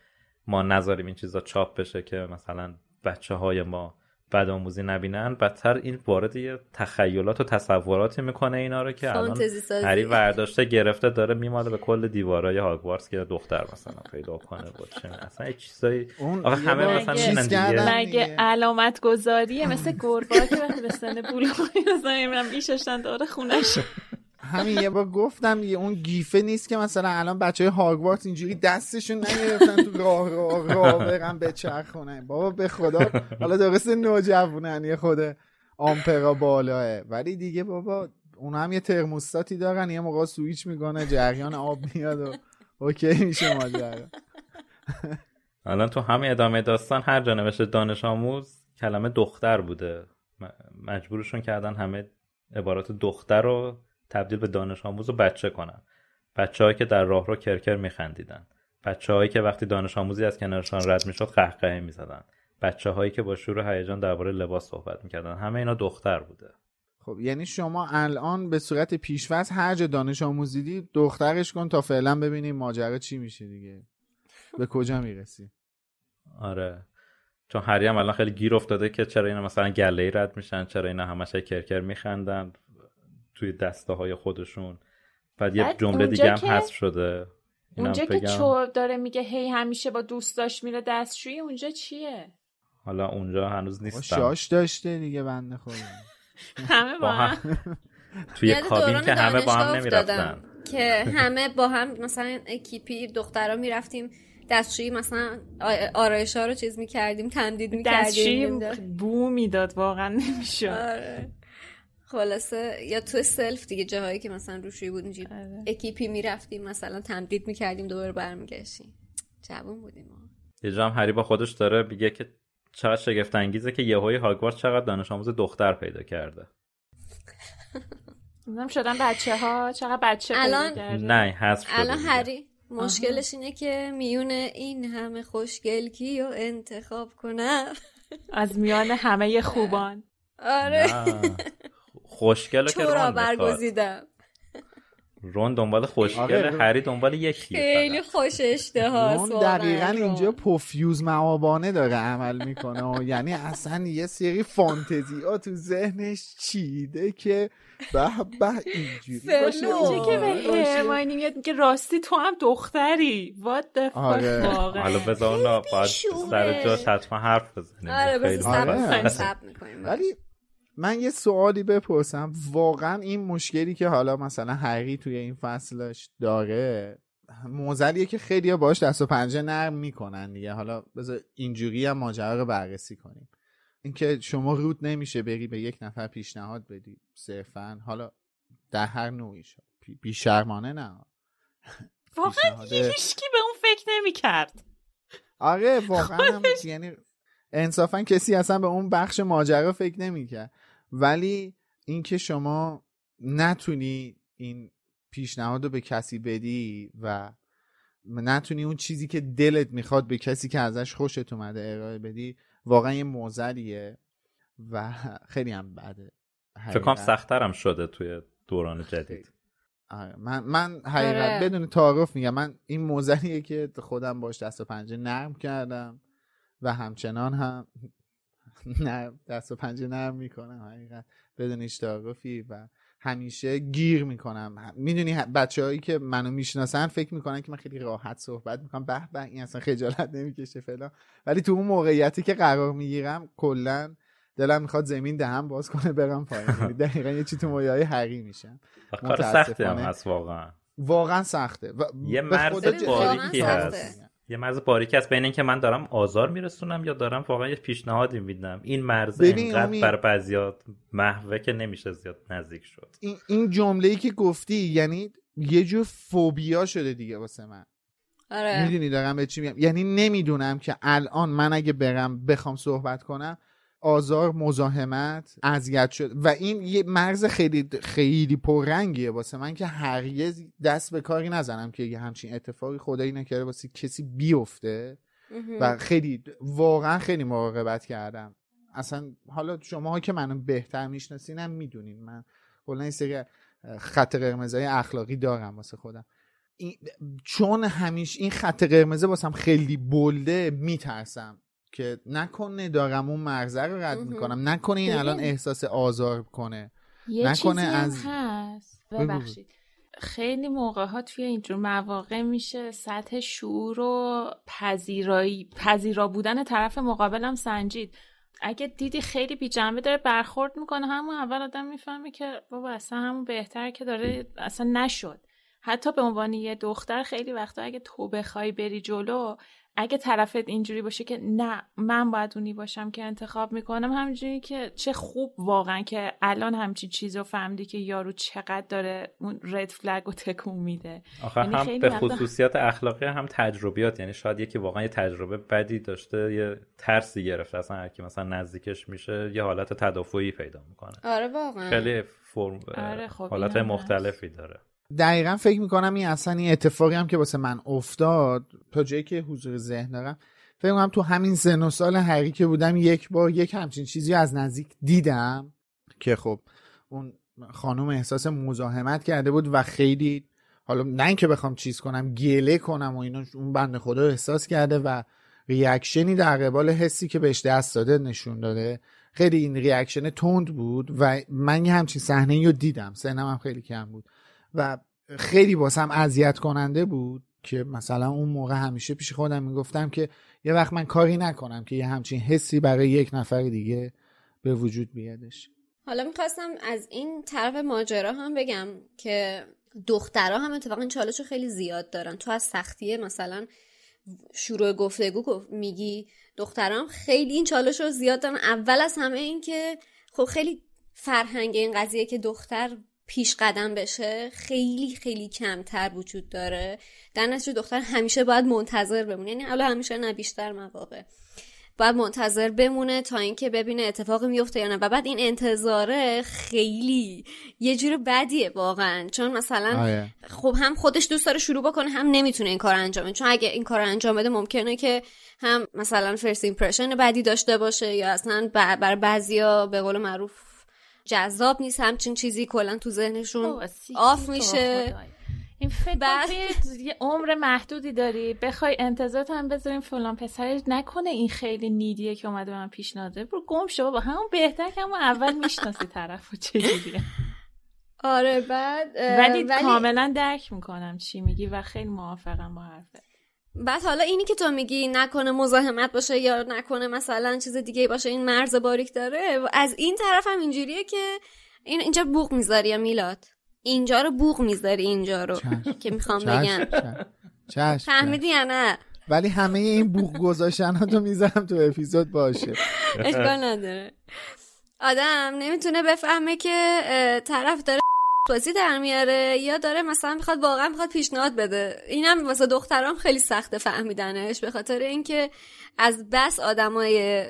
ما نذاریم این چیزا چاپ بشه که مثلا بچه های ما بد آموزی نبینن بدتر این وارد یه تخیلات و تصوراتی می‌کنه اینا رو که الان. هری ورداشته گرفته داره میماله به کل دیوارای هاگوارتس که دختر مثلا پیدا کنه باشه اصلا یه چیزایی اون آخه همه مثلا می‌بینن دیگه. مگه. علامت گذاریه مثل گربا که وقتی به سن بلوغ مثلا میرم بیششن داره خونش همین یه بار گفتم یه اون گیفه نیست که مثلا الان بچه های هاگوارتس اینجوری دستشون نگرفتن تو راه راه راه برن به چرخونه. بابا به خدا. حالا درست نوجوونن یه خود آمپرا بالاه. ولی دیگه بابا اونا هم یه ترموستاتی دارن یه موقع سویچ می‌کنه جریان آب میاد و اوکی میشه ماجرا. الان تو همین ادامه داستان هر جا نوشته دانش آموز کلمه دختر بوده. مجبورشون کردن همه عبارات دختر رو تبدیل به دانش آموز و بچه کنن. بچه که در راه رو کرکر میخندیدن. بچه هایی که وقتی دانش آموزی از کنارشان رد می‌شد قهقهه می‌زدن. بچه هایی که با شور و هیجان درباره لباس صحبت می‌کردن. همه اینا دختر بوده. خب یعنی شما الان به صورت پیشوز هر جا دانش آموز دیدی دخترش کن تا فعلا ببینیم ماجرا چی میشه دیگه. به کجا می‌رسی؟ آره. چون هری هم الان خیلی گیر افتاده که چرا اینا مثلا گله رد میشن چرا اینا همش کرکر میخندن. توی دسته های خودشون. بعد یه جمله دیگه هم که- حذف شده. اونجا که بگم. چو داره میگه هی همیشه با دوستاش میره دستشویی اونجا چیه؟ حالا اونجا هنوز نیستم. شاش داشته دیگه بنده خدا. همه با هم. توی کابین که همه با هم نمی‌رفتن. که همه با هم مثلا اکیپی دخترها می‌رفتیم دستشویی مثلا آرایش ها رو چیز می‌کردیم تمدید دستشویی می‌کردیم بو می‌داد واقعا نمی‌شد. آره. خلاصه یا تو سلف دیگه جاهایی که مثلا روشویی بود اینجوری آره. اکیپی می‌رفتیم مثلا تمدید می‌کردیم دوباره برمیگشتیم. جوون بودیم ما. یه جا هم هری با خودش داره میگه که چقدر شگفت انگیزه که یهویی هاگوارتس چقدر دانش آموز دختر پیدا کرده. نمی‌دونم شدن بچه ها چقدر بچه پیدا الان- کرده. نه حذف شده الان. هری مشکلش اینه که میون این همه خوشگل کی رو انتخاب کنم از میان همه خوبان. آره. نه. خوشگله که رون می‌خواد برگزیدم رون دنبال خوشگله آره. هری دنبال یکی خیلی خوش اشتهاست اون دقیقا اینجا پوفیوز معابانه داره عمل می‌کنه و یعنی اصلا یه سری فانتزی ها تو ذهنش چیده که به به اینجوری باشه که به. هرماینی میاد میگه راستی تو هم دختری What the fuck آره. حالا بذار اونا باید. سر جاش حتما حرف بزنیم آره. سب سب می‌کنیم ولی من یه سوالی بپرسم. واقعا این مشکلی که حالا مثلا هری توی این فصلش داره موزلیه که خیلی باش دست و پنجه نرم می‌کنن دیگه. حالا بذار اینجوری هم ماجرا رو بررسی کنیم. اینکه شما رود نمیشه بری به یک نفر پیشنهاد بدی صرفا. حالا در هر نوعیش بی- بیشرمانه نه. واقعا هیچکی به اون فکر نمی‌کرد. آره واقعا هم یعنی انصافا کسی اصلا به اون بخش ماجرا فکر نمی‌کرد ولی اینکه شما نتونی این پیشنهاد رو به کسی بدی و نتونی اون چیزی که دلت می‌خواد به کسی که ازش خوشت اومده ارائه بدی واقعا یه موزلیه و خیلی هم بده فکر کنم. سختترم شده توی دوران جدید آره. من من حقیقت آره. بدون تعارف میگم من این موزلیه که خودم باش دست و پنجه نرم کردم و همچنان هم نه دست و پنجه نرم می‌کنم حقیقت. بدون اشتاقفی و همیشه گیر می‌کنم. می‌دونی بچه هایی که منو می‌شناسن فکر می‌کنن که من خیلی راحت صحبت می‌کنم. به به این اصلا خجالت نمی‌کشه فلان. ولی تو اون موقعیتی که قرار می‌گیرم کلا دلم می‌خواد زمین دهم باز کنه برم پایین. یعنی دقیقا یه چی تو مایه حقی میشم. کار سخته هم هست واقعا. واقعا سخته. و یه مرز باریکی هست. یه مرز باریکی هست بین اینکه من دارم آزار میرسونم یا دارم واقعا یه پیشنهادی میدم. این مرز اینقدر بر بعضیات محوه که نمیشه زیاد نزدیک شد. این, این جمله ای که گفتی یعنی یه جور فوبیا شده دیگه واسه من. آره. می‌دونی دارم به چی میگم؟ یعنی نمی‌دونم که الان من اگه برم بخوام صحبت کنم آزار مزاحمت اذیت شد. و این یه مرز خیلی خیلی پررنگیه. واسه من که هرگز دست به کاری نزنم که یه همچین اتفاقی خدایی نکرده واسه کسی بیفته. و خیلی واقعا خیلی مراقبت کردم. اصلا حالا شما که منو بهتر میشناسینم می‌دونین. من کلا این سری خط قرمزای اخلاقی دارم واسه خودم. چون همیشه این خط قرمزه واسم خیلی بلده میترسم. که نکنه دارم اون مرزه رو رد می‌کنم. نکنه این الان احساس آزار کنه. یه نکنه از هست. ببخشید. خیلی موقع ها توی اینجور مواقع میشه سطح شعور و پذیرایی پذیرا بودن طرف مقابلم سنجید. اگه دیدی خیلی بی جنبه داره برخورد می‌کنه همون اول آدم می‌فهمه که بابا اصلا همون بهتر که داره اصلا نشد. حتی به عنوان یه دختر خیلی وقتا اگه تو بخوای بری جلو اگه طرفت اینجوری باشه که نه من باید اونی باشم که انتخاب می‌کنم همینجوری که چه خوب واقعا که الان همچی چیز رو فهمدی که یارو چقدر داره اون رد فلگ رو تکون میده. آخه یعنی هم به خصوصیت اخلاقی هم تجربیات یعنی شاید یکی واقعا یه تجربه بدی داشته یه ترسی گرفته اصلا هر کی مثلا نزدیکش میشه یه حالت تدافعی پیدا می‌کنه. آره واقعا. خیلی فرم آره خب حالت مختلفی داره. دقیقا فکر می‌کنم این اصلا این اتفاقی هم که واسه من افتاد تا جایی که حضور ذهن دارم فکر کنم تو همین سن و سال حقی که بودم یک بار یک همچین چیزی از نزدیک دیدم که خب اون خانم احساس مزاحمت کرده بود و خیلی حالا نه اینکه بخوام چیز کنم گله کنم و اینو اون بنده خدا احساس کرده و reaction ی در قبال حسی که بهش دست داده نشون داده. خیلی این reaction تند بود و من یه همچین صحنه رو دیدم. سنم هم خیلی کم بود. و خیلی باسم اذیت کننده بود که مثلا اون موقع همیشه پیش خودم می‌گفتم که یه وقت من کاری نکنم که یه همچین حسی برای یک نفر دیگه به وجود بیادش. حالا می‌خواستم از این طرف ماجرا هم بگم که دخترها هم اتفاقا چالش رو خیلی زیاد دارن. تو از سختیه مثلا شروع گفتگو میگی دخترام خیلی این چالش رو زیاد دارن. اول از همه این که خب خیلی فرهنگ این قضیه که دختر پیش قدم بشه خیلی خیلی کمتر وجود داره. در نتیجه دختر همیشه باید منتظر بمونه. یعنی حالا همیشه نه بیشتر مواقع. باید منتظر بمونه تا اینکه ببینه اتفاقی میفته یا نه. و بعد این انتظاره خیلی یه جور بدیه واقعا. چون مثلا. خب هم خودش دوست داره شروع بکنه هم نمی‌تونه این کار انجام بده. چون اگه این کار انجام بده ممکنه که هم مثلا first impression بدی داشته باشه یا اصلا برای بعضیا به قول معروف جذاب نیست همچین چیزی کلا تو ذهنشون off میشه. این فکر یه عمر محدودی داری. بخوای انتظارت هم بذاریم فلان پسرش نکنه این خیلی needy ه که اومده من پیشنهاده. برو گم شو بابا. همون بهتر که همون اول می‌شناسی طرف و چجوریه آره بعد ولی, ولی کاملا درک می‌کنم چی میگی و خیلی موافقم با حرفت. بعد حالا اینی که تو میگی نکنه مزاحمت باشه یا نکنه مثلا چیز دیگه باشه این مرز باریک داره. از این طرف هم اینجوریه که این اینجا بوق می‌ذاری یا میلاد؟ اینجا رو بوق می‌ذاری اینجا رو که می‌خوام بگم. فهمیدی یا نه؟ ولی همه این بوق گذاشتن ها تو می‌ذارم تو اپیزود باشه. اشکال نداره. آدم نمی‌تونه بفهمه که طرف داره بازی در میاره یا داره مثلا می‌خواد واقعا می‌خواد پیشنهاد بده؟ اینم واسه دخترام خیلی سخته فهمیدنش به خاطر اینکه از بس آدمای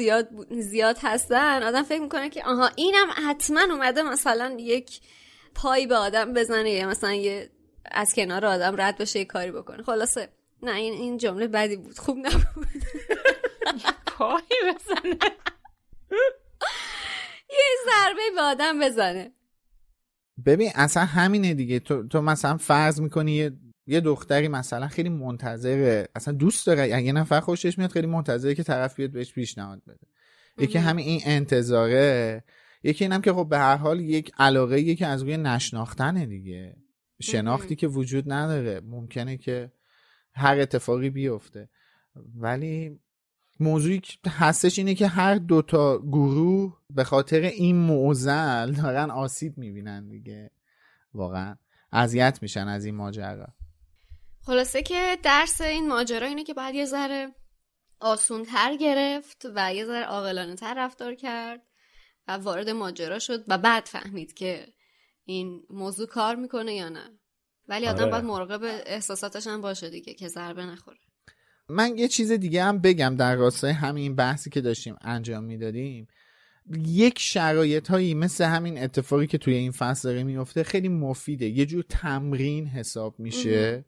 زیاد زیاد هستن. آدم فکر می‌کنه که آها اینم حتما اومده مثلا یک پای به آدم بزنه یا مثلا یه از کنار آدم رد بشه یه کاری بکنه. خلاصه نه این این جمله بدی بود. خوب نبود. پای بزنه. یه ضربه به آدم بزنه. ببین اصلا همینه دیگه. تو, تو مثلا فرض می‌کنی یه یه دختری مثلا خیلی منتظره اصلا دوست داره. یه نفر خوشش میاد خیلی منتظره که طرف بیاد بهش پیشنهاد بده. یکی همین این انتظاره یکی اینم که خب به هر حال یک علاقه یکی که از روی نشناختنه دیگه. شناختی که وجود نداره. ممکنه که هر اتفاقی بیفته. ولی موضوعی هستش اینه که هر دوتا گروه به خاطر این معزل دارن آسیب می‌بینن دیگه. واقعا اذیت میشن از این ماجرا. خلاصه که درس این ماجرا اینه که باید یه ذره آسون تر گرفت و یه ذره عاقلانه تر رفتار کرد و وارد ماجرا شد و بعد فهمید که این موضوع کار می‌کنه یا نه. ولی آدم آره. باید مراقب احساساتش هم باشه دیگه که ضربه نخوره. من یه چیز دیگه هم بگم در راستای همین بحثی که داشتیم انجام می‌دادیم. یک شرایط هایی مثل همین اتفاقی که توی این فصل داره میفته خیلی مفیده. یه جور تمرین حساب میشه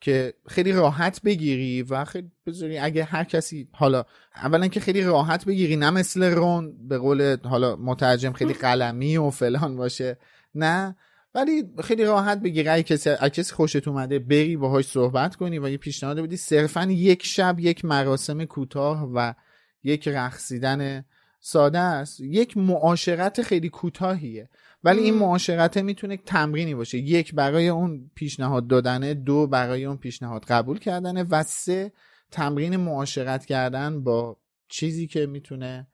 که خیلی راحت بگیری و خیلی بذاری اگه هر کسی حالا اولا که خیلی راحت بگیری نه مثل رون به قول حالا مترجم خیلی قلمی و فلان باشه نه. ولی خیلی راحت بگیری اگه کسی اگه کسی خوشت اومده بری باهاش صحبت کنی و یه پیشنهاد بدی. صرفا یک شب یک مراسم کوتاه و یک رقصیدن ساده است. یک معاشرت خیلی کوتاهیه. ولی این معاشرت می‌تونه تمرینی باشه. یک برای اون پیشنهاد دادنه دو برای اون پیشنهاد قبول کردنه و سه تمرین معاشرت کردن با چیزی که می‌تونه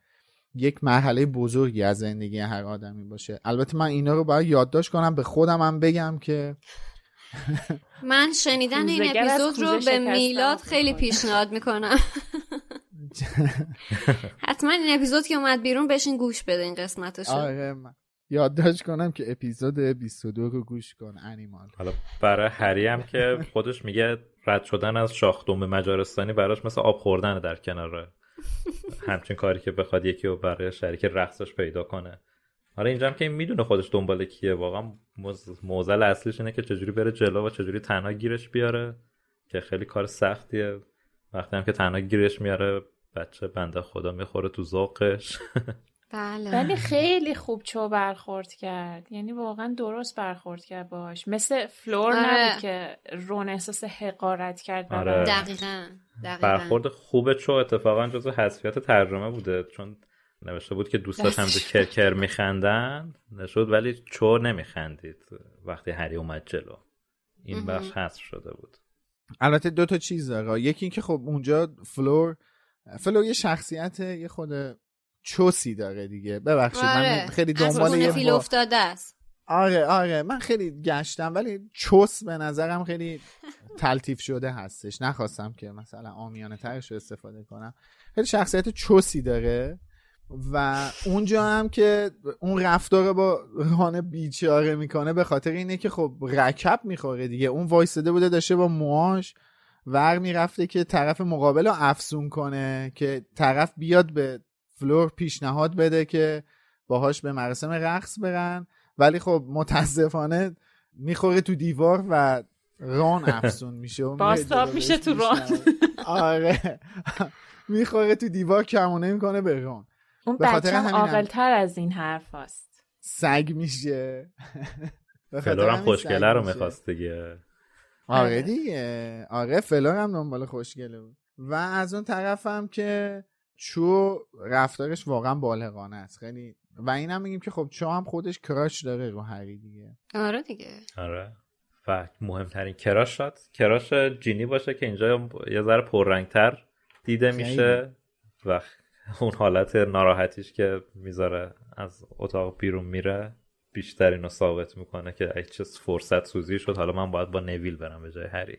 یک مرحله بزرگی از زندگی هر آدمی باشه. البته من اینا رو باید یادداشت کنم به خودم هم بگم که من شنیدن این اپیزود رو به میلاد خیلی. پیشنهاد می‌کنم. حتما این اپیزود که اومد بیرون بشین گوش بده این قسمتشو. آره من یادداشت کنم که اپیزود 22 رو گوش کن انیمال. حالا برای هری هم که خودش میگه رد شدن از شاخدوم مجارستانی براش مثل آب خوردن در کنار همچین کاری که بخواد یکی رو برای شریک رقصش پیدا کنه. حالا اینجا هم که می‌دونه خودش دنبال کیه. واقعا موز- موزل اصلیش اینه که چجوری بره جلو و چجوری تنها گیرش بیاره که خیلی کار سختیه. وقتی هم که تنها گیرش میاره بچه بنده خدا می‌خوره تو ذوقش. بله. ولی خیلی خوب چو برخورد کرد. یعنی واقعا درست برخورد کرد باش مثل فلور آره. نبود که رون احساس حقارت کرد آره. دقیقا. دقیقا. برخورد خوب چو اتفاقا جزو حذفیات ترجمه بوده. چون نوشته بود که دوستاش هم کرکر میخندن. نشد ولی چو نمیخندید وقتی هری اومد جلو. این بخش حذف شده بود. البته دو تا چیز داره یکی اینکه خب اونجا فلور فلور یه شخصیت یه خود چوسی داره دیگه. ببخشید من آره. خیلی از دنبال یه فیل با- افتاده است. آره آره. من خیلی گشتم ولی چوس به نظرم خیلی تلتیف شده هستش. نخواستم که مثلا آمیانه ترش رو استفاده کنم. خیلی شخصیت چوسی داره و اونجا هم که اون رفتار با ران بیچاره می‌کنه به خاطر اینه که خب رکب می‌خوره دیگه. اون وایستده بوده داشته با موهاش ور می‌رفته که طرف مقابل رو افسون کنه که طرف بیاد به فلور پیشنهاد بده که باهاش به مراسم رقص برن. ولی خب متاسفانه می‌خوره تو دیوار و ران افسون میشه و باستاب میشه تو ران. آره. می‌خوره تو دیوار کمونه می‌کنه به ران. اون به خاطر بچه. عاقلتر از این حرف هست سگ میشه. فلورم خوشگله رو. می‌خواست دیگه. آره دیگه. آره فلور هم دنبال خوشگله بود. و از اون طرف هم که چو رفتارش واقعا بالغانه است. خیلی و این هم میگیم که خب چو هم خودش کراش داره رو هری دیگه. آره دیگه. آره. و مهمترین کراش شد کراش جینی باشه که اینجا یه ذره پررنگتر دیده خیلی. میشه و اون حالت ناراحتیش که می‌ذاره از اتاق بیرون میره بیشتر اینو ثابت می‌کنه که ای چه فرصت سوزی شد. حالا من باید با نویل برم به جای هری.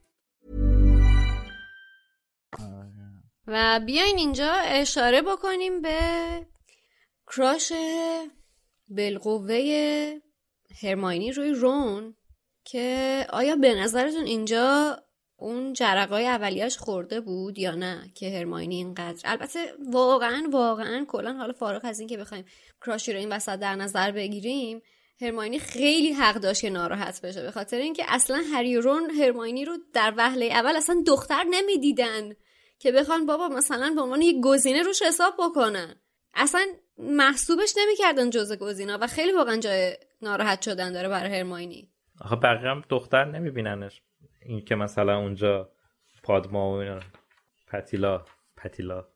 و بیاین اینجا اشاره بکنیم به کراش بالقوه هرماینی روی رون که آیا به نظرتون اینجا اون جرقای اولیش خورده بود یا نه که هرماینی اینقدر؟ البته واقعا واقعا کلا حالا فارغ از این که بخوایم کراشی رو این وسط در نظر بگیریم هرماینی خیلی حق داشت که ناراحت بشه به خاطر اینکه اصلا هری رون هرماینی رو در وهله اول اصلا دختر نمی‌دیدن. که بخوان بابا مثلا به عنوان یک گزینه روش حساب بکنن. اصلا محسوبش نمی‌کردن جزء گزینا و خیلی واقعا جای ناراحت شدن داره برای هرماینی. آخه بقیه هم دختر نمیبیننش. این که مثلا اونجا پادما و پتیلا پتیلا.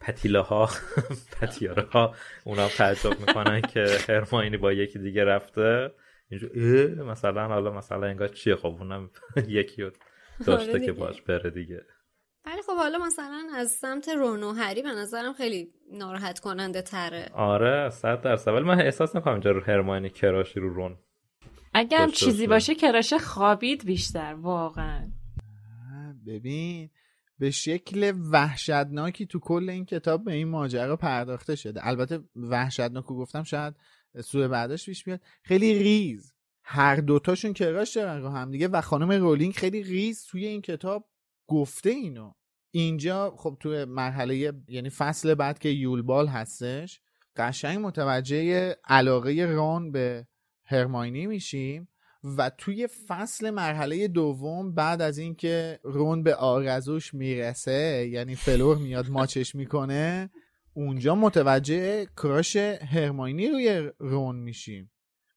پتیله ها پتیاره ها اونا تعجب می‌کنن که هرماینی با یکی دیگه رفته. اینجا مثلا حالا مثلا انگار چیه؟ خب اونم یکی داشته آره که باش بره دیگه. ولی خب حالا مثلا از سمت رون و هری به نظرم خیلی ناراحت کننده تره. آره صد درصد. ولی من احساس نکنم اینجا رو هرماینی کراشی رو رون داشته چیزی باشه. کراشه خوابید بیشتر واقعا. ببین به شکل وحشتناکی تو کل این کتاب به این ماجرا پرداخته شده. البته وحشتناک رو گفتم شاید سوء بعدش پیش بیاد. خیلی ریز. هر دوتاشون crush دارن رو هم دیگه و خانم رولینگ خیلی ریز توی این کتاب. گفته اینو. اینجا خب توی مرحله یعنی فصل بعد که Yule Ball هستش قشنگ متوجه علاقه ران به هرماینی میشیم و توی فصل مرحله دوم بعد از اینکه رون به آرزوش می‌رسه یعنی فلور میاد ماچش می‌کنه اونجا متوجه crush هرماینی روی رون میشیم.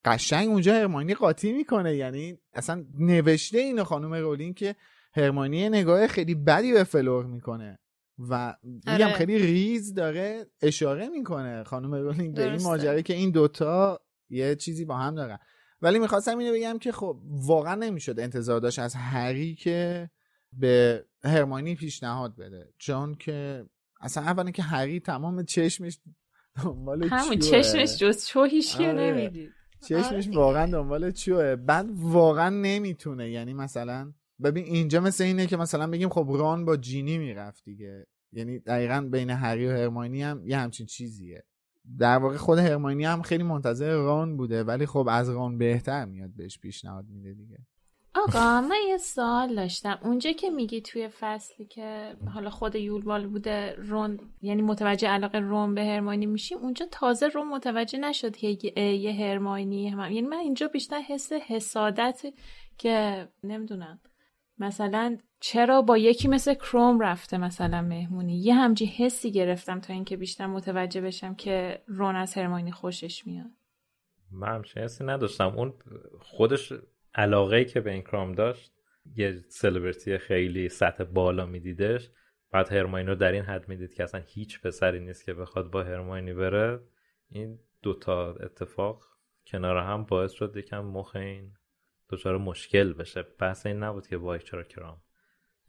قشنگ اونجا هرماینی قاطی می‌کنه یعنی اصلا نوشته اینو خانم رولینگ که هرماینی نگاه خیلی بدی به فلور می‌کنه و میگم آره. خیلی ریز داره اشاره می‌کنه خانم رولینگ به این. ماجرا که این دوتا یه چیزی با هم دارن ولی می‌خواستم اینو بگم که خب واقعا نمی‌شد انتظار داشت از هری که به هرماینی پیشنهاد بده چون که اصلا اولا که هری تمام چشمش دنبال همون. چشمش جز چو هیچ که آره. نمی‌دید چشمش واقعا دنبال چیوه بعد واقعا نمی‌تونه یعنی مثلا ببین اینجا مثل اینه که مثلا بگیم خب ران با جینی می‌رفت دیگه. یعنی دقیقا بین هری و هرماینی هم یه همچین چیزیه. در واقع خود هرماینی هم خیلی منتظر ران بوده ولی خب از ران بهتر میاد بهش پیشنهاد میده دیگه. آقا من یه سوال داشتم. اونجا که میگی توی فصلی که حالا خود یولبال بوده رون یعنی متوجه علاقه رون به هرماینی میشیم اونجا تازه رون متوجه نشد که یه, یه هرماینی هم. یعنی من اینجا بیشتر حس حسادت که نمی‌دونم. مثلا چرا با یکی مثل کروم رفته مثلا مهمونی؟ یه همچین حسی گرفتم تا اینکه بیشتر متوجه بشم که رون از هرماینی خوشش میاد. من همچین حسی نداشتم. اون خودش علاقه که به این کرام داشت یه سلبریتی خیلی سطح بالا میدیدش. بعد هرماینی رو در این حد می‌دید که اصلا هیچ پسری نیست که بخواد با هرماینی بره. این دوتا اتفاق کنار هم باعث شد یکم مخ این دچار مشکل بشه. بحث این نبود که وای چرا کرام.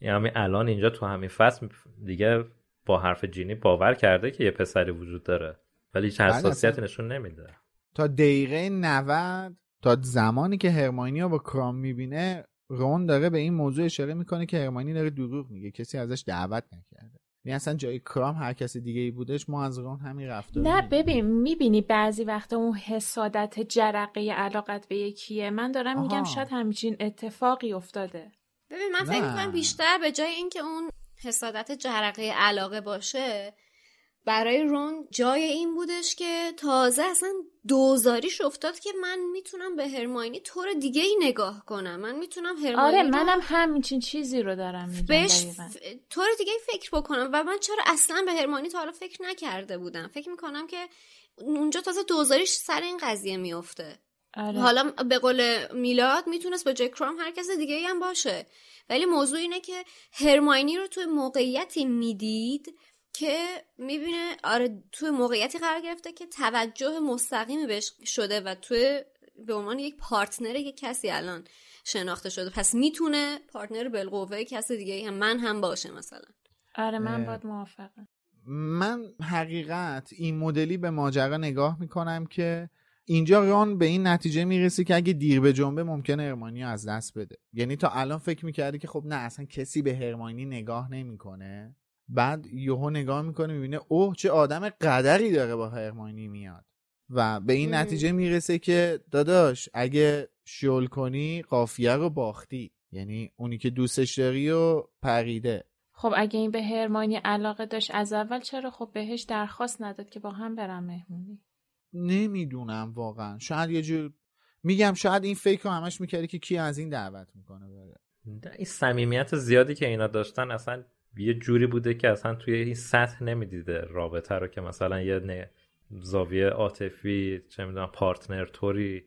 یعنی همین الان اینجا تو همین فصل دیگه با حرف جینی باور کرده که یه پسری وجود داره. ولی هیچ بله، حساسیتی. نشون نمیده. تا دقیقه 90 تا زمانی که هرماینی رو با کرام می‌بینه رون داره به این موضوع اشاره می‌کنه که هرماینی داره دروغ میگه. کسی ازش دعوت نکرده. یعنی اصلا جای کرام هر کسی دیگه ای بودش ما از رون همین رفتار نه. ببین می‌بینی بعضی وقتا اون حسادت جرقه علاقت به یکیه من دارم میگم آها. شاید همچین اتفاقی افتاده ببین من فکر. می‌کنم بیشتر به جای اینکه اون حسادت جرقه علاقه باشه برای رون جای این بودش که تازه اصلا دوزاریش افتاد که من می‌تونم به هرماینی طور دیگه ای نگاه کنم من می‌تونم هرماینی آره منم همچین چیزی رو دارم میگم بهش. ف... طور دیگه ای فکر بکنم و من چرا اصلا به هرمانی تا حالا فکر نکرده بودم فکر می‌کنم که اونجا تازه دوزاریش سر این قضیه میفته آره. حالا به قول میلاد می‌تونست جای کرام هر کس دیگه ای هم باشه ولی موضوع اینه که هرماینی رو توی موقعیتی می‌دید که می‌بینه آره توی موقعیتی قرار گرفته که توجه مستقیمی بهش شده و توی به عنوان یک پارتنر یک کسی الان شناخته شده. پس می‌تونه پارتنر بالقوه کس دیگه هم من هم باشه مثلا. آره من. باید موافقم. من حقیقت این مدلی به ماجرا نگاه می‌کنم که اینجا ران به این نتیجه می‌رسه که اگه دیر به جنبه ممکنه هرمانی از دست بده. یعنی تا الان فکر می‌کردی که خب نه اصلا کسی به هرمانی نگاه نمی‌کنه؟ بعد یهو نگاه می‌کنه می‌بینه اوه چه آدم قدری داره با هرمانی میاد. و به این نتیجه می‌رسه که داداش اگه شل کنی قافیه رو باختی. یعنی اونی که دوستش داری و پریده. خب اگه این به هرمانی علاقه داشت از اول چرا خب بهش درخواست نداد که با هم برم مهمونی؟ نمی‌دونم واقعا. شاید یه جور میگم شاید این فکر رو همش می‌کردی که کی از این دعوت می‌کنه بره. این صمیمیت زیادی که اینا داشتن اصلا یه جوری بوده که اصلا توی این سطح نمی‌دیده رابطه رو که مثلا یه زاویه عاطفی چه می‌دونم پارتنر توری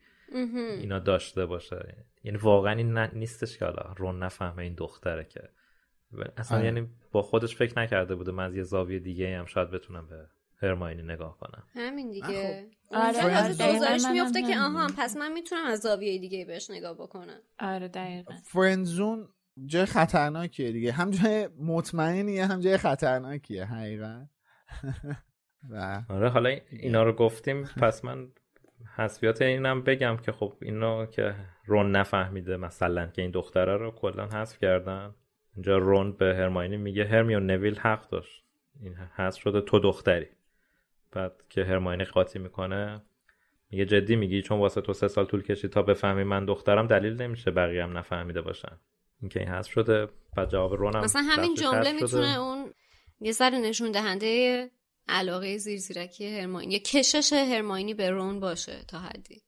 اینا داشته باشه. یعنی واقعا این نیستش که حالا رون نفهمه این دختره که. اصلا آه. یعنی با خودش فکر نکرده بوده من از یه زاویه دیگه هم شاید بتونم به هرماینی نگاه کنم. همین دیگه. خب. آره آره میفته که آها پس من می‌تونم از زاویه دیگه بهش نگاه بکنم. آره دقیقا. فرنزون جای خطرناکیه دیگه. هم جای مطمئنیه هم جای خطرناکیه حقیقت و آره حالا اینا رو گفتیم پس من حسفیات اینم بگم که خب اینا که رون نفهمیده مثلا که این دختره رو کلا حذف کردن. اینجا رون به هرماینی میگه هرمیون نویل حق داشت. این حذف شده تو دختری. بعد که هرماینی قاطی می‌کنه میگه جدی میگی؟ چون واسه تو سه سال طول کشید تا بفهمی من دخترم دلیل نمیشه بقیه هم نفهمیده باشن. اینکه این حذف شده بعد جواب رونم مثلا همین جمله می‌تونه اون یه سر نشون دهنده علاقه زیرزیرکی هرماینی یا کشش هرماینی به رون باشه تا حدی.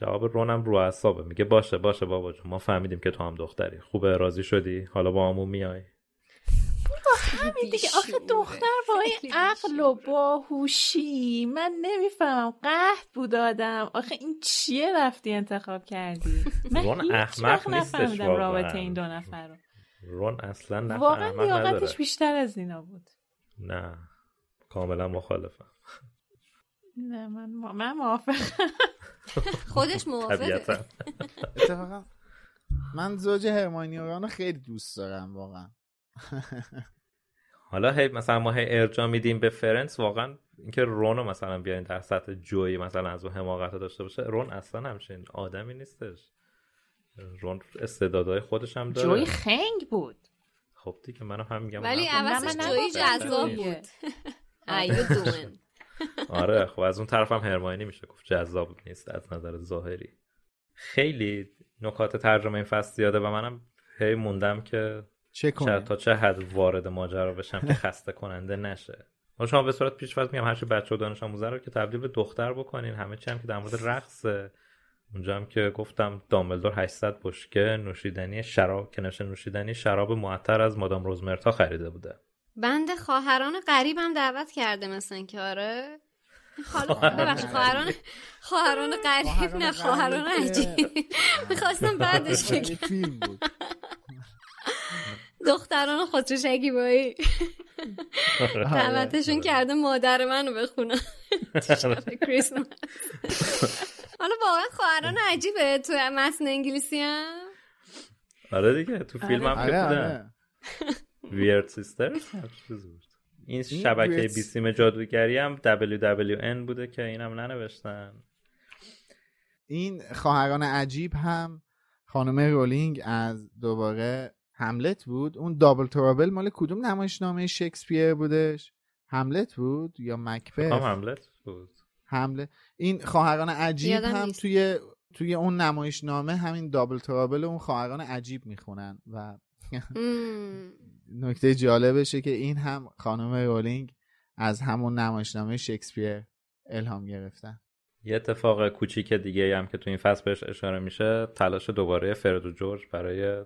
جواب رونم رو اعصابه. میگه باشه باشه بابا جون ما فهمیدیم که تو هم دختری. خوبه راضی شدی؟ حالا با همون میای. همین دیگه. آخه دختر با این عقل و باهوشی من نمی‌فهمم قهد بود آدم. آخه این چیه رفتی انتخاب کردی؟ من احمق نیستش رابطه این دو نفر رو. رون اصلا نه واقعا لیاقتش بیشتر از اینا بود. نه. کاملا مخالفم. نه من من موافقم. خودش موافقه. اتفاقا من زوج هرمانیوران خیلی دوست دارم واقعا. حالا هی مثلا ما هی ارجا میدیم به فرنس واقعا اینکه رون مثلا بیاین در سطح جوی مثلا از اون حماقت داشته باشه رون اصلا همچین آدمی نیستش. رون استعدادهای خودش هم داره. جوی خنگ بود. خب دیگه منم هم میگم ولی عوضش جوی جذاب بود. آره خب از اون طرف هم هرماینی میشه گفت جذاب نیست از نظر ظاهری. خیلی نکات ترجمه این فصل زیاده و منم هی موندم که چه کنه؟ تا چه حد وارد ماجرا بشم که خسته کننده نشه. ما شما به صورت پیش میگم هر چی بچه و دانش آموزا رو که تبدیل به دختر بکنین همه چی هم که در مورد رقص. اونجا هم که گفتم دامبلدور 800 بشکه نوشیدنی شراب که نشه نوشیدنی شراب معطر از مادام روزمرتا خریده بوده. بند خواهران غریبم دعوت کرده مثلا که آره. ببخشید خواهران خواهران غریب نه خواهران عجیب. می‌خواستم بعدش فیلم بود. دختران خودشو شکیبایی دعوتشون کرده مادر منو بخونم کریسمس حالا واقعا خواهران عجیبه. تو متن انگلیسی هم؟ آره دیگه تو فیلم هم که بودن ویرد سیسترز این شبکه بیسیم جادوگری هم WWN بوده که اینم ننوشتن. این خواهران عجیب هم خانم رولینگ از دوباره هملت بود؟ اون دابل ترابل مال کدوم نمایشنامه شکسپیر بودش؟ هملت بود یا مکبت هملت بود. حمله این خواهران عجیب هم توی توی اون نمایشنامه همین دابل ترابل اون خواهران عجیب می‌خونن و نکته جالبشه که این هم خانم رولینگ از همون نمایشنامه شکسپیر الهام گرفتن. یه اتفاق کوچیک دیگه هم که تو این فصل بهش اشاره میشه تلاش دوباره فرد و جورج برای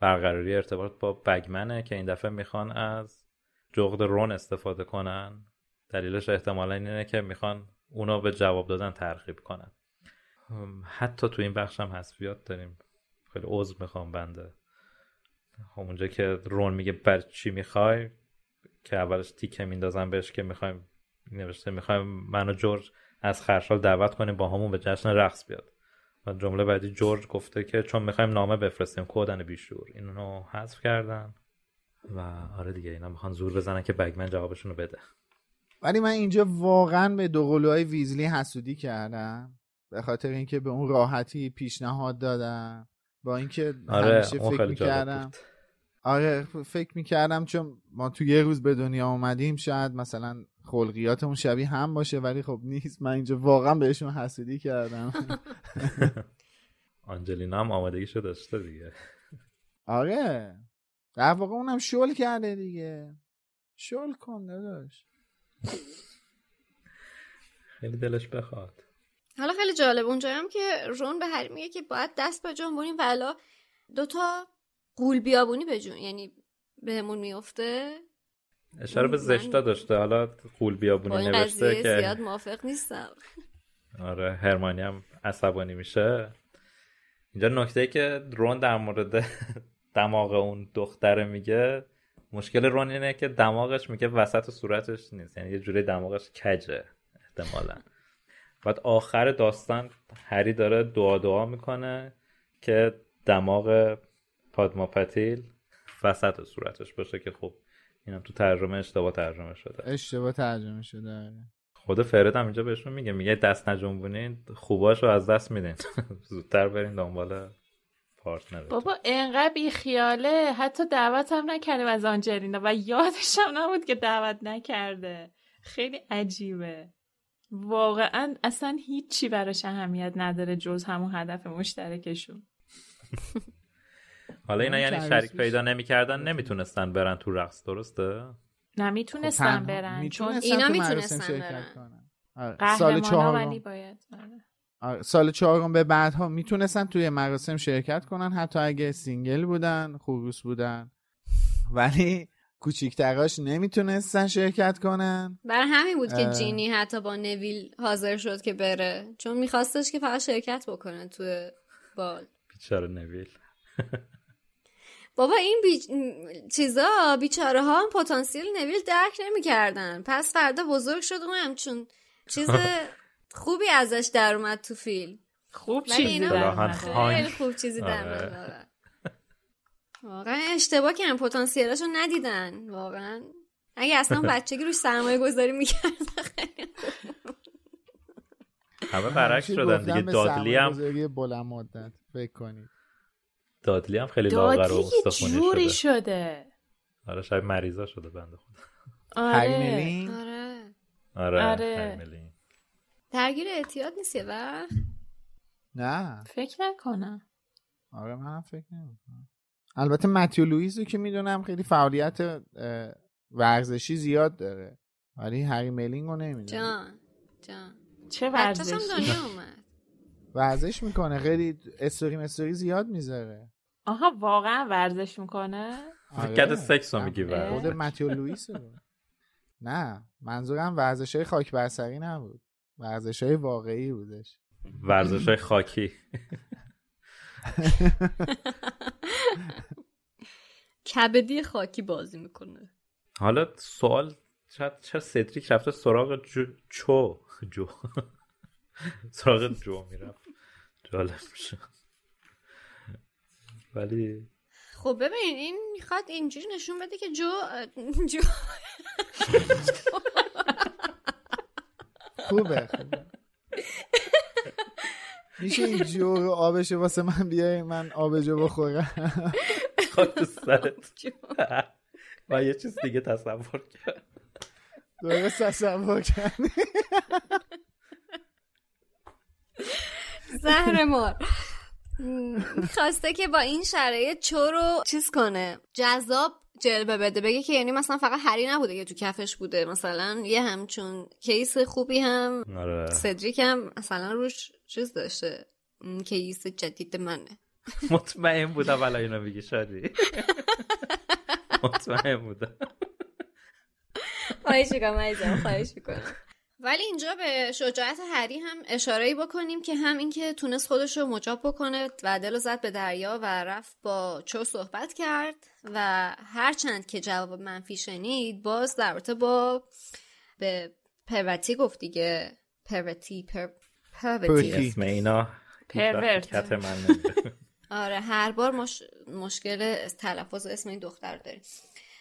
برقراری ارتباط با بگمنه که این دفعه می‌خوان از جغد رون استفاده کنن. دلیلش احتمالا اینه که می‌خوان اونا به جواب دادن ترغیب کنن. حتی تو این بخش هم حذفیات داریم. خیلی عضو می‌خوام بنده. خب اونجا که رون میگه بر چی می‌خوای که اولش تیکه میندازن بهش که می‌خوایم نوشته می‌خوایم من و جورج از خرشال دعوت کنیم با همون به جشن رقص بیاد. و جمله بعدی جورج گفته که چون می‌خوایم نامه بفرستیم کودن بیشور. اینو حذف کردن. و آره دیگه اینا می‌خوان زور بزنن که بگمن جوابشون رو بده. ولی من اینجا واقعا به دوقلوهای ویزلی حسودی کردم. به خاطر اینکه به اون راحتی پیشنهاد دادم. با اینکه آره همیشه فکر می‌کردم. آره فکر می‌کردم چون ما تو یه روز به دنیا اومدیم شاید مثلا خلقیاتمون شبیه هم باشه ولی خب نیست. من اینجا واقعا بهشون حسودی کردم. آنجلینا هم آمادگیشو داشته دیگه. آره. در واقع اونم شل کرده دیگه. شل کن داداش. خیلی دلش بخواد. حالا خیلی جالب. اونجا هم که رون به هری میگه که باید دست به جنبونیم ولا دوتا قول بیابونی بجون یعنی بهمون میفته. اشاره به زشتا داشته. حالا قول بیابونی نوشته که زیاد موافق نیستم. آره هرمانی هم عصبانی میشه. اینجا نکته که رون در مورد دماغ اون دختره میگه مشکل رون اینه که دماغش میگه وسط صورتش نیست. یعنی یه جوری دماغش کجه احتمالا. بعد آخر داستان هری داره دعا دعا می‌کنه که دماغ پادما پتیل وسط صورتش باشه که خب اینم تو ترجمه اشتباه ترجمه شده. اشتباه ترجمه شده آره. خود فرد هم اینجا بهشون میگه میگه دست نجنبونین خوباشو از دست میدین. زودتر برین دنبال پارتنر بابا انقدر بی خیاله حتی دعوت هم نکردیم از آنجلینا. و یادش هم نبود که دعوت نکرده. خیلی عجیبه. واقعا اصلا هیچی براش اهمیت نداره جز همون هدف مشترکشون. حالا اینا یعنی شریک پیدا نمی‌کردن؟ نمی‌تونستن برن تو رقص درسته؟ نمی‌تونستن خب برن چون اینا می‌تونستن برن. آره. سال چهارم. باید آره. سال چهارم به بعدها می‌تونستن توی مراسم شرکت کنن حتی اگه single بودن خروس بودن. ولی کوچیکتراش نمی‌تونستن شرکت کنن. بر همین بود که جینی حتی با نویل حاضر شد که بره چون میخواستش که فقط شرکت بکنه توی ball. بیچاره نویل. بابا این بی... چیزا بیچاره ها هم پتانسیل نویل درک نمی‌کردن. پس فردا بزرگ شد اونم چون چیز خوبی ازش در اومد تو فیلم. خوب چیزی در خیلی خوب چیزی در اومد واقعا اشتباه کردن پتانسیلاشو ندیدن. واقعا. اگه اصلا بچگی روش سرمایه گذاری می‌کردن همه برعکس شدن دیگه. دادلی هم بلند مدت فکر کنید. دادلی هم خیلی لاغر و استخونی جوری شده. شده. آره شاید مریضا شده بنده خدا. آره. آره. آره آره. درگیر اعتیاد نیست یه وقت؟ نه. فکر نکنم. آره من فکر نمی‌کنم البته متیو لوئیس رو که می‌دونم خیلی فعالیت ورزشی زیاد داره. ولی هری ملینگ رو نمی‌دونم. جان جان. چه ورزشی؟ اومد. ورزش می‌کنه. خیلی استوری مستوری زیاد می‌ذاره. آها واقعا ورزش می‌کنه؟ فکر سکس رو میگی خود متیو لوئیس نه منظورم ورزش های خاک برسری نبود. ورزش های واقعی بودش. ورزش های خاکی. کبدی خاکی بازی می‌کنه. حالا سوال چرا سدریک رفته سراغ جو چو جو. سراغ جو می‌رفت. جالب میشه ولی خب ببین این می‌خواد اینجوری نشون بده که جو جو. خوبه خوبه. میشه این جو رو آبشه واسه من بیای من آبجو بخورم. خاک تو سرت. و یه چیز دیگه تصور کرد درست تصور کرد زهر مار. خواسته که با این شرایط چو رو چیز کنه. جذاب جلبه بده. بگه که یعنی مثلا فقط هری نبوده که تو کفش بوده. مثلا یه همچون کیس خوبی هم آره. سدریک هم مثلا روش چیز داشته. کیس جدید منه. مطمئن بودم ولی اینو میگی شادی. مطمئن بودم. خواهش می‌کنم خواهش می‌کنم. ولی اینجا به شجاعت هری هم اشاره بکنیم که هم اینکه تونست خودش رو مجاب بکنه و دل زد به دریا و رفت با چو صحبت کرد و هرچند که جواب منفی شنید باز در رابطه با به پروتی گفت دیگه. پروتی پر پروتی. اسم اینا پرورت من آره هر بار مش... مشکل تلفظ اسم این دختر داریم.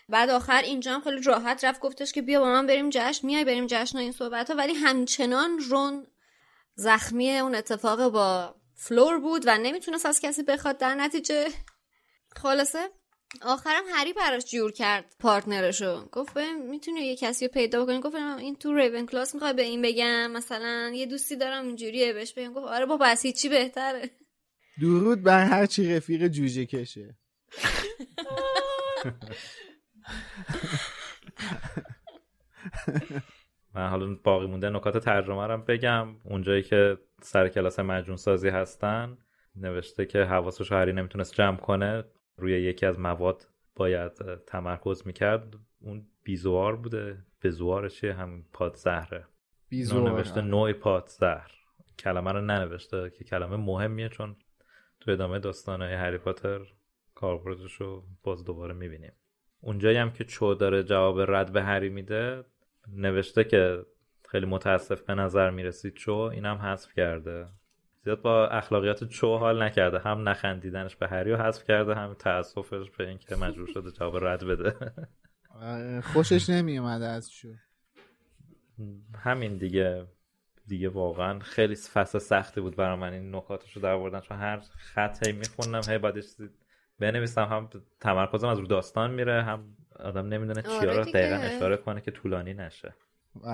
بعد آخر اینجا هم خیلی راحت رفت گفتش که بیا با من بریم جشن. میای بریم جشن و این صحبت ها ولی همچنان رون زخمی اون اتفاق با فلور بود و نمی‌تونست از کسی بخواد در نتیجه. خلاصه آخرم هری براش جور کرد partner شو. گفت می‌تونی یه کسی رو پیدا بکنی؟ گفت این تو ریونکلاو می‌خوای به این بگم؟ مثلا یه دوستی دارم اینجوریه بهش بگم. گفت آره بابا از هیچی بهتره. درود بر هر چی رفیق جوجه کشه. من حالا باقی مونده نکات ترجمه رو بگم. اونجایی که سر کلاس مجون سازی هستن نوشته که حواسش هری نمی‌تونست جمع کنه روی یکی از مواد باید تمرکز می‌کرد. اون بیزوار بوده. بزوار چیه؟ همین پادزهره بیزوار نوشته نوع پادزهر کلمه رو ننوشته که کلمه مهمیه چون تو ادامه داستان هری پاتر کاربردش رو باز دوباره می‌بینیم. اونجایی هم که چو داره جواب رد به هری میده نوشته که خیلی متاسف به نظر می‌رسید چو اینم حذف کرده. زیاد با اخلاقیات چو حال نکرده. هم نخندیدنش به هری رو حذف کرده هم تاسفش به اینکه مجبور شده جواب رد بده. خوشش نمیومده از چو. همین دیگه. دیگه واقعا خیلی فصل سختی بود برای من این نکاتش رو در چون هر خط هی میخوندم هی بعدش بنویسم هم تمرکزم از رو داستان میره هم آدم نمی‌دونه چیا آره رو دقیقا اشاره کنه که طولانی نشه.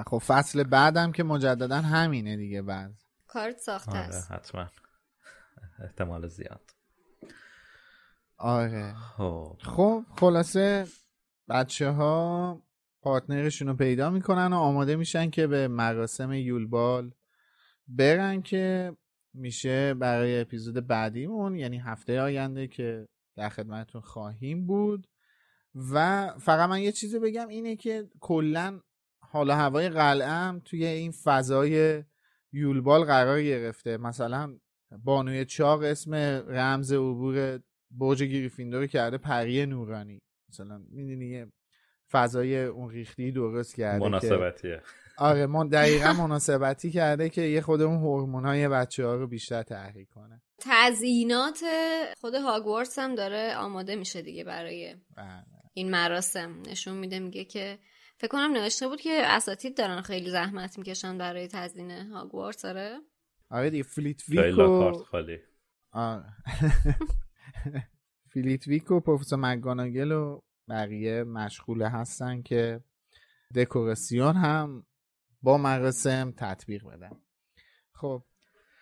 خب فصل بعدم که مجددا همینه دیگه بعد. کارت ساخته آره است. حتما. احتمال زیاد. آره. خب. خب خلاصه بچه ها پارتنرشون رو پیدا می‌کنن و آماده میشن که به مراسم یولبال برن که میشه برای اپیزود بعدیمون یعنی هفته آینده که در خدمتتون خواهیم بود. و فقط من یه چیزی بگم اینه که کلا حالا هوای قلعه توی این فضای یولبال قرار گرفته. مثلا بانوی چاق اسم رمز عبور برج گریفیندور کرده پری نورانی. مثلا می‌دونی یه فضای اون ریختی درست کرده مناسبتیه. آره من دقیقا مناسبتی کرده که یه خود اون هورمون های بچه ها رو بیشتر تحریک کنه. تزیینات خود هاگوارتس هم داره آماده میشه دیگه برای بله. این مراسم. نشون میده میگه که فکر کنم نوشته بود که اساتید دارن خیلی زحمت می‌کشن برای تزیین هاگوارتس. آره. آره دیگه فلیت کارت خالی. آره. فلیت ویک و پروفسور مگاناگل و بقیه مشغول هستن که دکوراسیون هم با مراسم تطبیق بدن خب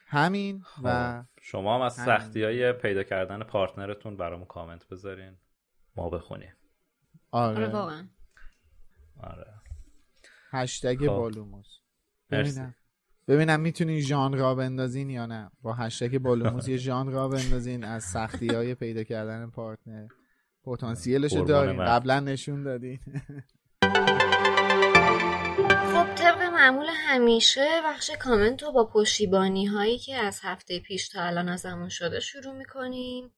همین و خب، شما هم از سختی های پیدا کردن partner تون برامون کامنت بذارین. ما بخونیم. آره. آره واقعا. آره. هشتگ خب. بالوموس. ببینم. ببینم می‌تونین ژانر راه بندازین یا نه. با هشتگ بالوموس یه ژانر راه بندازین از سختی های پیدا کردن partner. پتانسیلشو قربان دارین. قبلا نشون دادین. خب طبق معمول همیشه بخش کامنت رو با پشتیبانی هایی که از هفته پیش تا الان ازمون شده شروع می‌کنیم.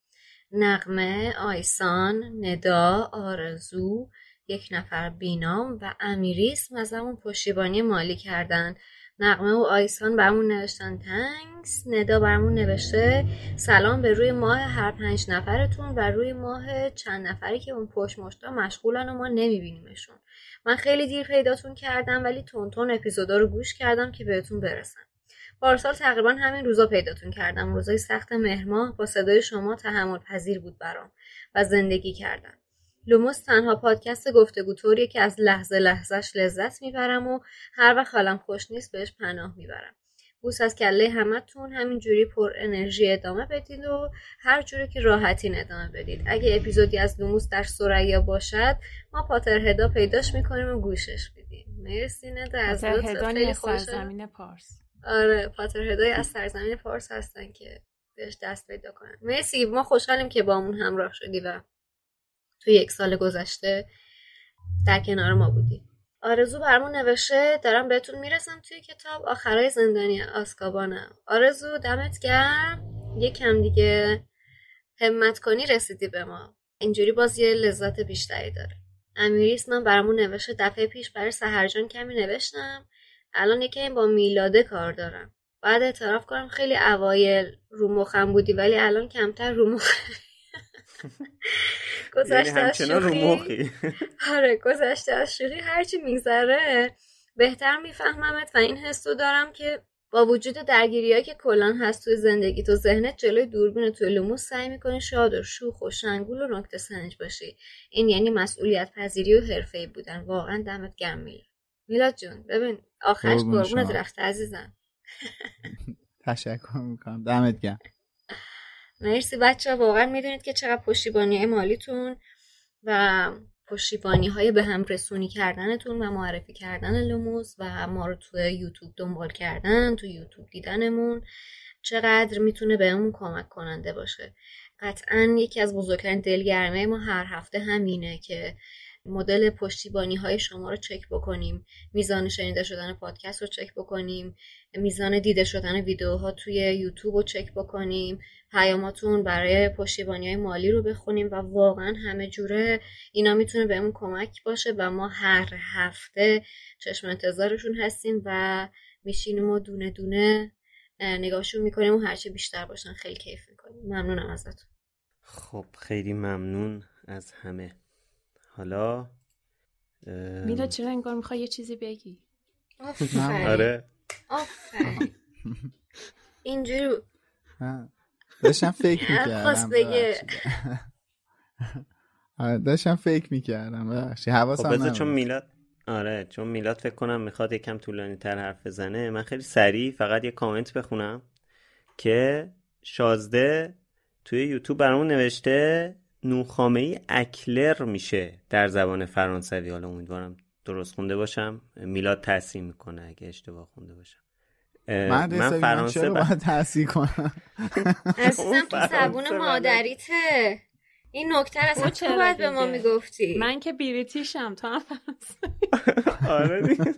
نقمه، آیسان، ندا، آرزو، یک نفر بینام و امیریسم ازمون پشتیبانی مالی کردن. نقمه و آیسان برامون نوشتن تنکس ندا برامون نوشته سلام به روی ماه هر پنج نفرتون و روی ماه چند نفری که اون پشت مشتا مشغولن و ما نمیبینیمشون. من خیلی دیر پیداتون کردم ولی تونتون اپیزودا رو گوش کردم که بهتون برسم. پارسال تقریبا همین روزا پیداتون کردم. روزای سخت مهرماه با صدای شما تحمل پذیر بود برام و زندگی کردم. لوموس تنها پادکست گفتگو طوریه که از لحظه لحظهش لذت می‌برم و هر وقت حالم خوش نیست بهش پناه می‌برم. بوس از کله همتون همینجوری پر انرژی ادامه بدید و هر جوری که راحتین ادامه بدید اگه اپیزودی از لوموس در سریا باشد ما پاتر هدا پیداش می‌کنیم و گوشش بدیم مرسی نده از خیلی سرزمین پارس. آره پاتر هدای از سرزمین فارس هستن که بهش دست پیدا کنن. مرسی ما خوشحالیم که با همون همراه شدی و تو یک سال گذشته در کنار ما بودی. آرزو برمون نوشته دارم بهتون می‌رسم توی کتاب آخرای زندانی آسکابانم آرزو دمت گرم. یکم دیگه همت کنی رسیدی به ما. اینجوری باز یه لذت بیشتری داره. امیریس من برامون نوشته دفعه پیش برای سهرجان کمی نوشتم. الان یکی با میلاده کار دارم. بعد اعتراف کنم خیلی اوایل رو مخم بودی ولی الان کمتر رو مخ یعنی گذشته از همچنان رو شوخی. آره گذشته از شوخی. هرچی میگذره بهتر میفهممت و این حس رو دارم که با وجود درگیری که کلان هست توی زندگی تو ذهنت جلوی دوربین توی لوموس سعی می‌کنی شاد و شوخ و شنگول و نکته سنج باشی. این یعنی مسئولیت پذیری و حرفه‌ای بودن. واقعا دمت گرم میلاد. میلاد جون ببین آخرش قربونت رفته عزیزم. تشکر می‌کنم. دمت گرم. مرسی بچه واقعا می‌دونید که چقدر پشتیبانی مالیتون و پشتیبانی های به هم رسونی کردنتون و معرفی کردن لوموس و ما رو توی یوتیوب دنبال کردن تو یوتیوب دیدنمون چقدر می‌تونه بهمون کمک کننده باشه. قطعا یکی از بزرگترین دلگرمه ما هر هفته همینه که مدل پشتیبانی های شما رو چک بکنیم میزان شنیده شدن پادکست رو چک بکنیم میزان دیده شدن ویدیوها توی یوتیوب رو چک بکنیم پیاماتون برای پشتیبانی های مالی رو بخونیم و واقعا همه جوره اینا می‌تونه بهمون کمک باشه و ما هر هفته چشم انتظارشون هستیم و میشینیم و دونه دونه نگاهشون می‌کنیم و هرچی بیشتر باشن خیلی کیف می‌کنیم. ممنونم ازتون. خب خیلی ممنون از همه. حالا میلا چرا انگار می‌خوای یه چیزی بگی؟ آره. اینجوری داشتم فکر می‌کردم داشتم فکر می‌کردم ببخشی حواسم خب چون میلاد آره چون میلاد فکر کنم می‌خواد یکم طولانی تر حرف بزنه من خیلی سریع فقط یه کامنت بخونم که شازده توی یوتیوب برامون نوشته نوخامه ای اکلر میشه در زبان فرانسوی. حالا امیدوارم درست خونده باشم. میلاد تحصیل می‌کنه اگه اشتباه خونده باشم. من, من فرانسه چرا باید تحصیل کنم؟ عزیزم تو زبون مادریته. این نکته اصلا چرا باید به ما می‌گفتی؟ من که بریتیشم تو هم آره دیگه.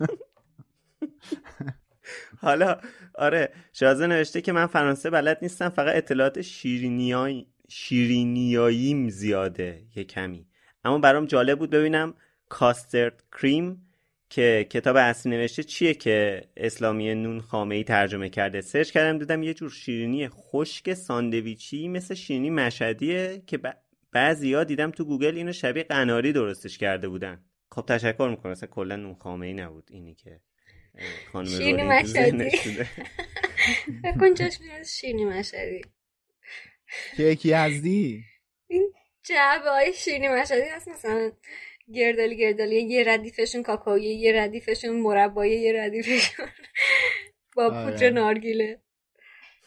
حالا آره شازه نوشته که من فرانسه بلد نیستم فقط اطلاعات شیرینیایی شیرینیاییم زیاده یه کمی. اما برام جالب بود ببینم custard cream که کتاب اصلی نوشته چیه که اسلامی نون خامه ای ترجمه کرده. search کردم دیدم یه جور شیرینی خشک ساندویچی مثل شیرینی مشهدیه که بعضیا دیدم تو گوگل اینو شبیه قناری درستش کرده بودن. خب تشکر می‌کنم. اصلا کلا نون خامه ای نبود اینی که خانم شیرینی مشهدی. شیرینی مشهدی؟ کیک یزدی؟ این جعبه های شیرینی مشهدی هست مثلا گردالی گردالی یه ردیفشون کاکائویی یه ردیفشون مربایی یه ردیفشون با آره. پودر نارگیله.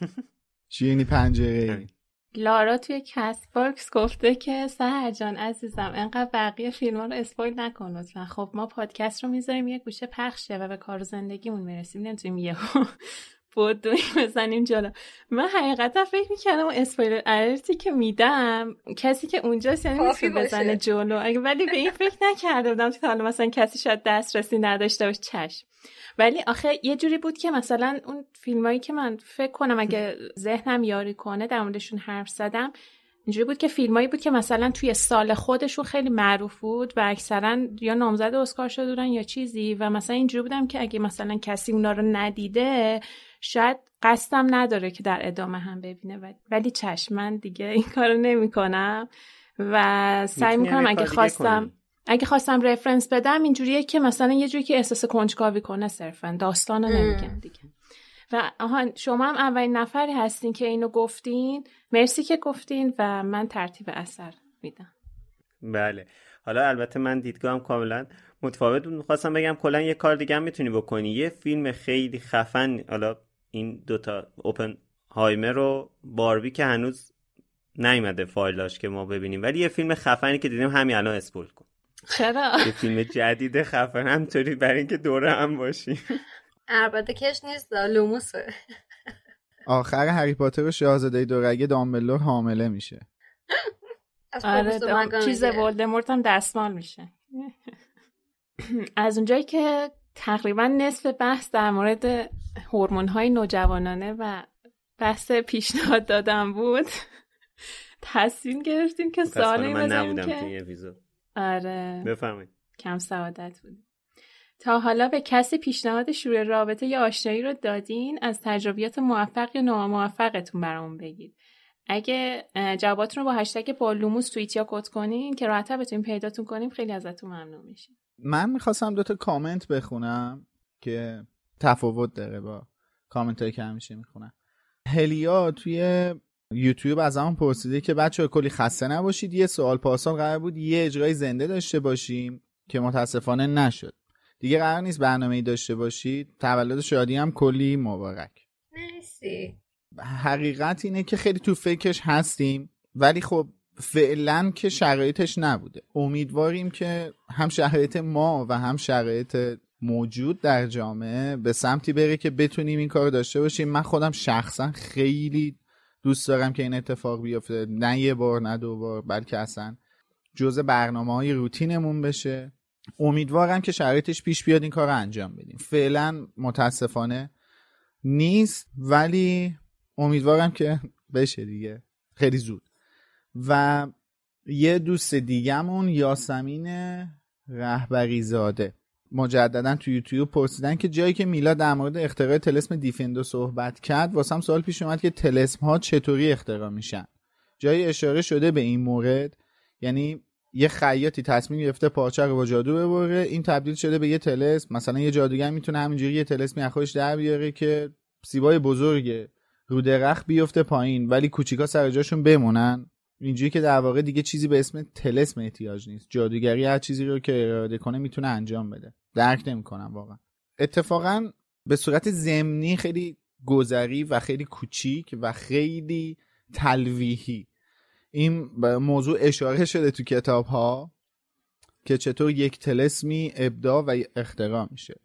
شیرینی پنجره لارا توی Castbox گفته که سحر جان عزیزم انقدر بقیه فیلم ها رو spoil نکن لطفا. خب ما پادکست رو می‌ذاریم یه گوشه پخشه و به کار زندگیمون می‌رسیم. نمی‌تونیم یه بود بزنیم جلو. من حقیقتا فکر می‌کردم اون اسپویلر الرتی که میدم کسی که اونجاست یعنی می‌تونه بزنه جلو. ولی به این فکر نکرده بودم که حالا مثلا کسی شاید دسترسی نداشته باشه چشم. ولی آخه یه جوری بود که مثلا اون فیلمایی که من فکر کنم اگه ذهنم یاری کنه در موردشون حرف زدم اینجوری بود که فیلمایی بود که مثلا توی سال خودشون خیلی معروف بود و اکثرا یا نامزد اسکار شده بودن یا چیزی و مثلا اینجوری بودم که اگه مثلا کسی اونا رو ندیده شاید قصدم نداره که در ادامه هم ببینه ولی چشم من دیگه این کارو نمی‌کنم و سعی می‌کنم اگه خواستم اگه خواستم رفرنس بدم اینجوریه که مثلا یه جوری که احساس کنجکاوی کنه صرفا داستانو نمیگم دیگه. و آها شما هم اولین نفری هستین که اینو گفتین. مرسی که گفتین و من ترتیب اثر میدم. بله. حالا البته من دیدگاهم کاملا متفاوت بود. می‌خواستم بگم کلا یه کار دیگه هم می‌تونی بکنی. یه فیلم خیلی خفن حالا این دوتا اوپن هایمر رو باربی که هنوز نیومده فایلاش که ما ببینیم. ولی یه فیلم خفنی که دیدیم همین الان اسپول کن. چرا؟ یه فیلم جدید خفن همطوری برای اینکه دوره هم باشیم. البته کش نیست لوموس آخر هری پاتر و شاهزاده دورگه دامبلور حامله میشه. آره چیز ولدمورت هم دستمال میشه. از اونجایی که تقریبا نصف بحث در مورد هورمون های نوجوانانه و بحث پیشنهاد دادم بود. تصمیم گرفتیم که سوالی من نبودم که... آره. بفرمایید. کم سعادت بود. تا حالا به کسی پیشنهاد شروع رابطه یا آشنایی رو دادین از تجربیات موفق یا ناموفقتون برامون بگید. اگه جواباتون رو با هشتگ بالوموس توییت یا کد کنین که راحت‌تر بتونیم پیداتون کنیم خیلی ازتون ممنون میشیم. من می‌خواستم دوتا کامنت بخونم که تفاوت داره با کامنت هایی که همیشه می‌خونن هلیا توی یوتیوب از همون پرسیده که بچه کلی خسته نباشید یه سوال پاسان قرار بود یه اجرای زنده داشته باشیم که متاسفانه نشد. دیگه قرار نیست برنامه ای داشته باشید. تولد شادی هم کلی مبارک. مرسی. حقیقت اینه که خیلی تو فکرش هستیم ولی خب فعلا که شرایطش نبوده. امیدواریم که هم شرایط ما و هم شرایط موجود در جامعه به سمتی بره که بتونیم این کار داشته باشیم. من خودم شخصا خیلی دوست دارم که این اتفاق بیفته. نه یه بار نه دو بار بلکه اصلا جزء برنامه های روتینمون بشه. امیدوارم که شرایطش پیش بیاد این کار رو انجام بدیم. فعلا متاسفانه نیست ولی امیدوارم که بشه دیگه. خیلی زود. و یه دوست دیگهمون یاسمین رهبری زاده مجددا تو یوتیوب پرسیدن که جایی که میلا در مورد اختراع تلسم دیفندو صحبت کرد واسم سوال پیش اومد که تلسم ها چطوری اختراع میشن؟ جایی اشاره شده به این مورد یعنی یه خیاطی تصمیم گرفته پارچه رو با جادو ببره این تبدیل شده به یه تلسم. مثلا یه جادوگر می‌تونه همینجوری یه تلسمی از خودش در بیاره که سیبای بزرگ رو درخت بیفته پایین ولی کوچیکا سر جاشون بمونن. اینجوری که در واقع دیگه چیزی به اسم تلسم احتیاج نیست. جادوگری هر چیزی رو که اراده کنه می‌تونه انجام بده. درک نمی‌کنم واقعا. اتفاقا به صورت زمینی خیلی گذری و خیلی کوچیک و خیلی تلویحی. این موضوع اشاره شده تو کتاب ها که چطور یک تلسمی ابداع و اختراع میشه.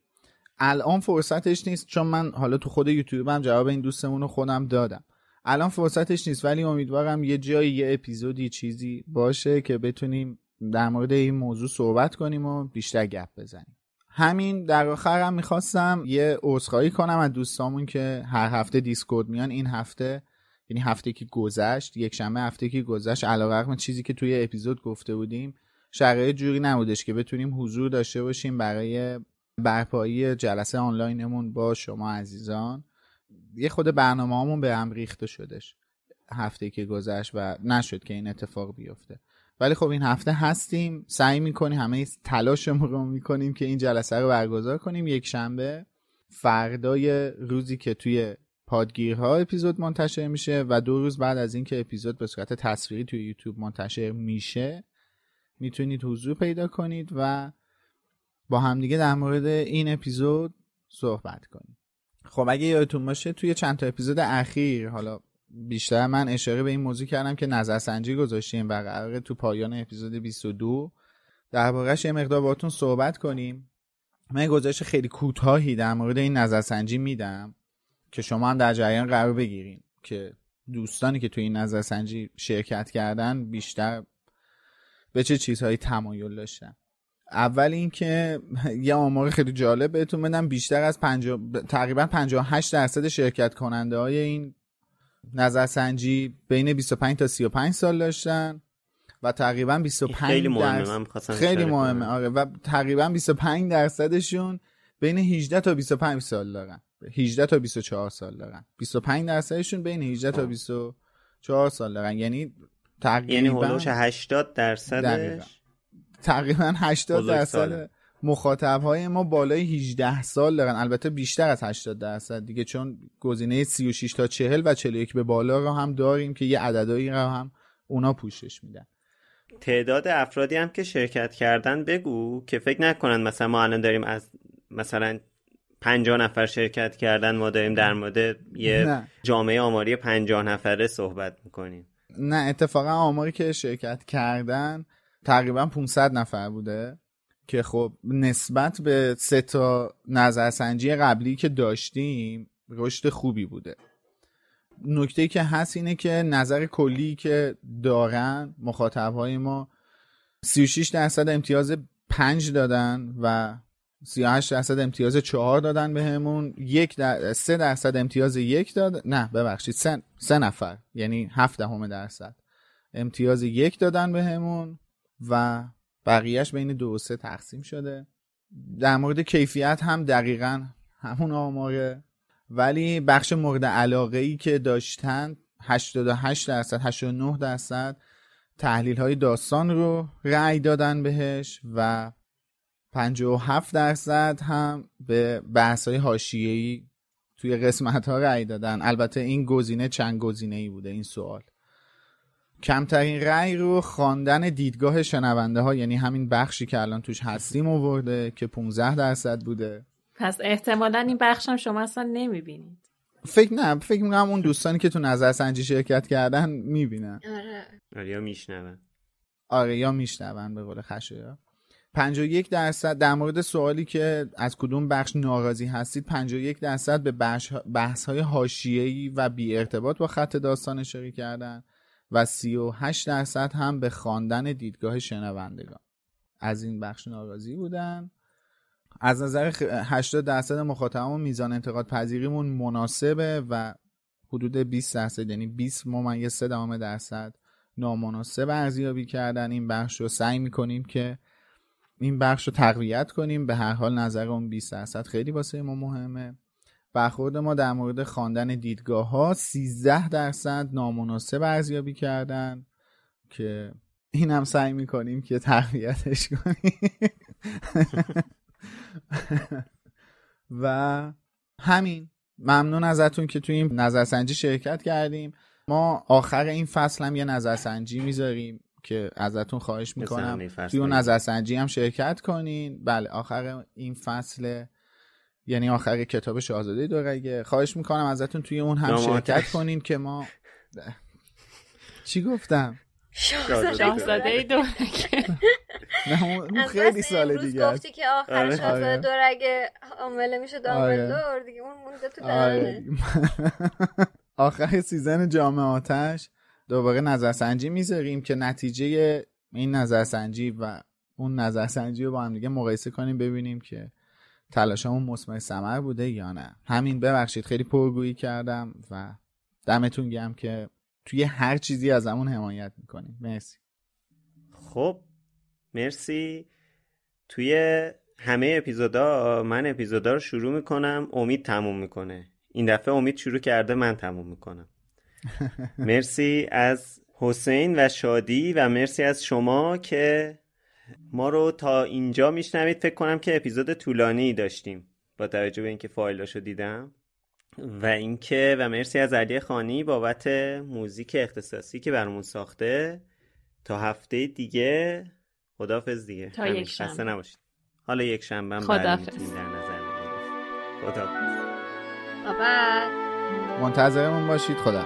الان فرصتش نیست چون من حالا تو خود یوتیوبم جواب این دوستمون رو خودم دادم. الان فرصتش نیست ولی امیدوارم یه جایی یه اپیزودی چیزی باشه که بتونیم در مورد این موضوع صحبت کنیم و بیشتر گپ بزنیم. همین در آخر هم می‌خواستم یه عذرخواهی کنم از دوستامون که هر هفته دیسکورد میان. این هفته یعنی هفته که گذشت یک شنبه هفته که گذشت علیرغم چیزی که توی اپیزود گفته بودیم شرایط جوری نبودش که بتونیم حضور داشته باشیم برای برپایی جلسه آنلاینمون با شما عزیزان. یه خود برنامه همون به هم ریخته شدش. هفته که گذشت و نشد که این اتفاق بیفته. ولی خب این هفته هستیم سعی می‌کنیم همه تلاشمون رو می‌کنیم که این جلسه رو برگزار کنیم. یک شنبه فردای روزی که توی پادگیرها اپیزود منتشر میشه و دو روز بعد از اینکه اپیزود به صورت تصویری توی یوتیوب منتشر میشه می‌تونید حضور پیدا کنید و با همدیگه در مورد این اپیزود صحبت کنیم خب اگه یادتون باشه توی چند تا اپیزود اخیر حالا بیشتر من اشاره به این موضوع کردم که نظرسنجی گذاشتیم و قراره تو پایان اپیزود 22 دربارهش یه مقدار باتون صحبت کنیم. من گزارش خیلی کوتاهی در مورد این نظرسنجی میدم که شما هم در جریان قرار بگیرین که دوستانی که توی این نظرسنجی شرکت کردن بیشتر به چه چیزهایی تمایل داشتن. اول اینکه یه آمار خیلی جالب بهتون بدم. بیشتر از پنجا... تقریبا 58 درصد شرکت کننده های این نظرسنجی بین 25 تا 35 سال داشتن و تقریبا 25 خیلی مهمه. من خیلی مهمه. آره. و تقریبا 25 درصدشون بین 18 تا 25 سال دارن. 18 تا 24 سال دارن. 25 درصدشون بین 18 تا 24 سال دارن. یعنی تقریبا یعنی هولوش 80 درصدش تقریبا 80 درصد مخاطب های ما بالای 18 سال دارن. البته بیشتر از 80 درصد دیگه چون گزینه 36 تا 40 و 41 به بالا رو هم داریم که یه عددهایی رو هم اونا پوشش میدن. تعداد افرادی هم که شرکت کردن بگو که فکر نکنن مثلا ما الان داریم از مثلا 50 نفر شرکت کردن ما داریم در مورد یه نه. جامعه آماری 50 نفره صحبت می‌کنیم. نه اتفاقا آماری که شرکت کردن تقریبا 500 نفر بوده که خب نسبت به سه تا نظرسنجی قبلی که داشتیم رشد خوبی بوده. نکته که هست اینه که نظر کلی که دارن مخاطب های ما 36 درصد امتیاز 5 دادن و 38 درصد امتیاز 4 دادن بهمون. به یک در... 3 درصد امتیاز یک داد نه ببخشید سه, سه نفر یعنی 7 دهم درصد امتیاز یک دادن بهمون. و بقیهش بین دو و سه تقسیم شده. در مورد کیفیت هم دقیقا همون آماره. ولی بخش مورد علاقه ای که داشتن 88 درصد 89 درصد تحلیل های داستان رو رأی دادن بهش و 57 درصد هم به بحث های حاشیه‌ای توی قسمت ها رأی دادن. البته این گزینه چند گزینه ای بوده این سوال. کمترین رأی رو خواندن دیدگاه شنونده ها یعنی همین بخشی که الان توش هستیم آورده که 15 درصد بوده. پس احتمالا این بخش هم شما اصلا نمی‌بینید. فکر نه فکر می‌کنم اون دوستانی که تو نظر سنجی شرکت کردن می‌بینن. آره. آره یا میشنون. آره یا میشنون به قول خشایا 51 درصد در مورد سوالی که از کدوم بخش ناراضی هستید 51 درصد به بحث های حاشیه‌ای و بی ارتباط با خط داستان اشاره کردن. و 38 درصد هم به خواندن دیدگاه شنوندگان. از این بخش ناراضی بودن. از نظر 80 درصد مخاطبمون میزان انتقاد پذیریمون مناسبه و حدود 20 درصد یعنی 20 ممیز 3 درصد نامناسب ارزیابی کردن این بخش رو. سعی می‌کنیم که این بخش رو تقویت کنیم. به هر حال نظر اون 20 درصد خیلی واسه ما مهمه. برخورد ما در مورد خواندن دیدگاه ها 13 درصد نامناسب ارزیابی کردن که این هم سعی می‌کنیم که تقویتش کنیم. و همین. ممنون ازتون که توی این نظرسنجی شرکت کردیم. ما آخر این فصل هم یه نظرسنجی می‌ذاریم که ازتون خواهش می‌کنم. توی اون نظرسنجی هم شرکت کنین. بله آخر این فصل یعنی آخر کتاب شاهزاده دورگه خواهش می‌کنم ازتون توی اون هم شرکت کنین که ما چی گفتم؟ شاهزاده. دورگه نه اون خیلی سال دیگه گفتی که آخر آره. شاهزاده آره. دورگه عامله میشه دامبلدور دیگه اون مونده تو آره. دهنه. آخر سیزن جامعه آتش دوباره نظرسنجی می‌ذاریم که نتیجه این نظرسنجی و اون نظرسنجی رو با هم دیگه مقایسه کنیم ببینیم که تلاشمون مثمر ثمر بوده یا نه؟ همین ببخشید خیلی پرگویی کردم و دمتون گم که توی هر چیزی از همون حمایت می‌کنیم مرسی. خب مرسی. توی همه اپیزودا من اپیزودا رو شروع می‌کنم امید تموم می‌کنه. این دفعه امید شروع کرده من تموم می‌کنم. مرسی از حسین و شادی و مرسی از شما که ما رو تا اینجا میشنوید. فکر کنم که اپیزود طولانی داشتیم. با توجه به اینکه فایلاشو دیدم. و اینکه و مرسی از علی خانی بابت موزیک اختصاصی که برامون ساخته. تا هفته دیگه خدافظ دیگه. تا. یک شنبه. خسته نباشید. حالا یک شنبه هم می‌تونید در نظر بابا منتظرمون باشید. خدا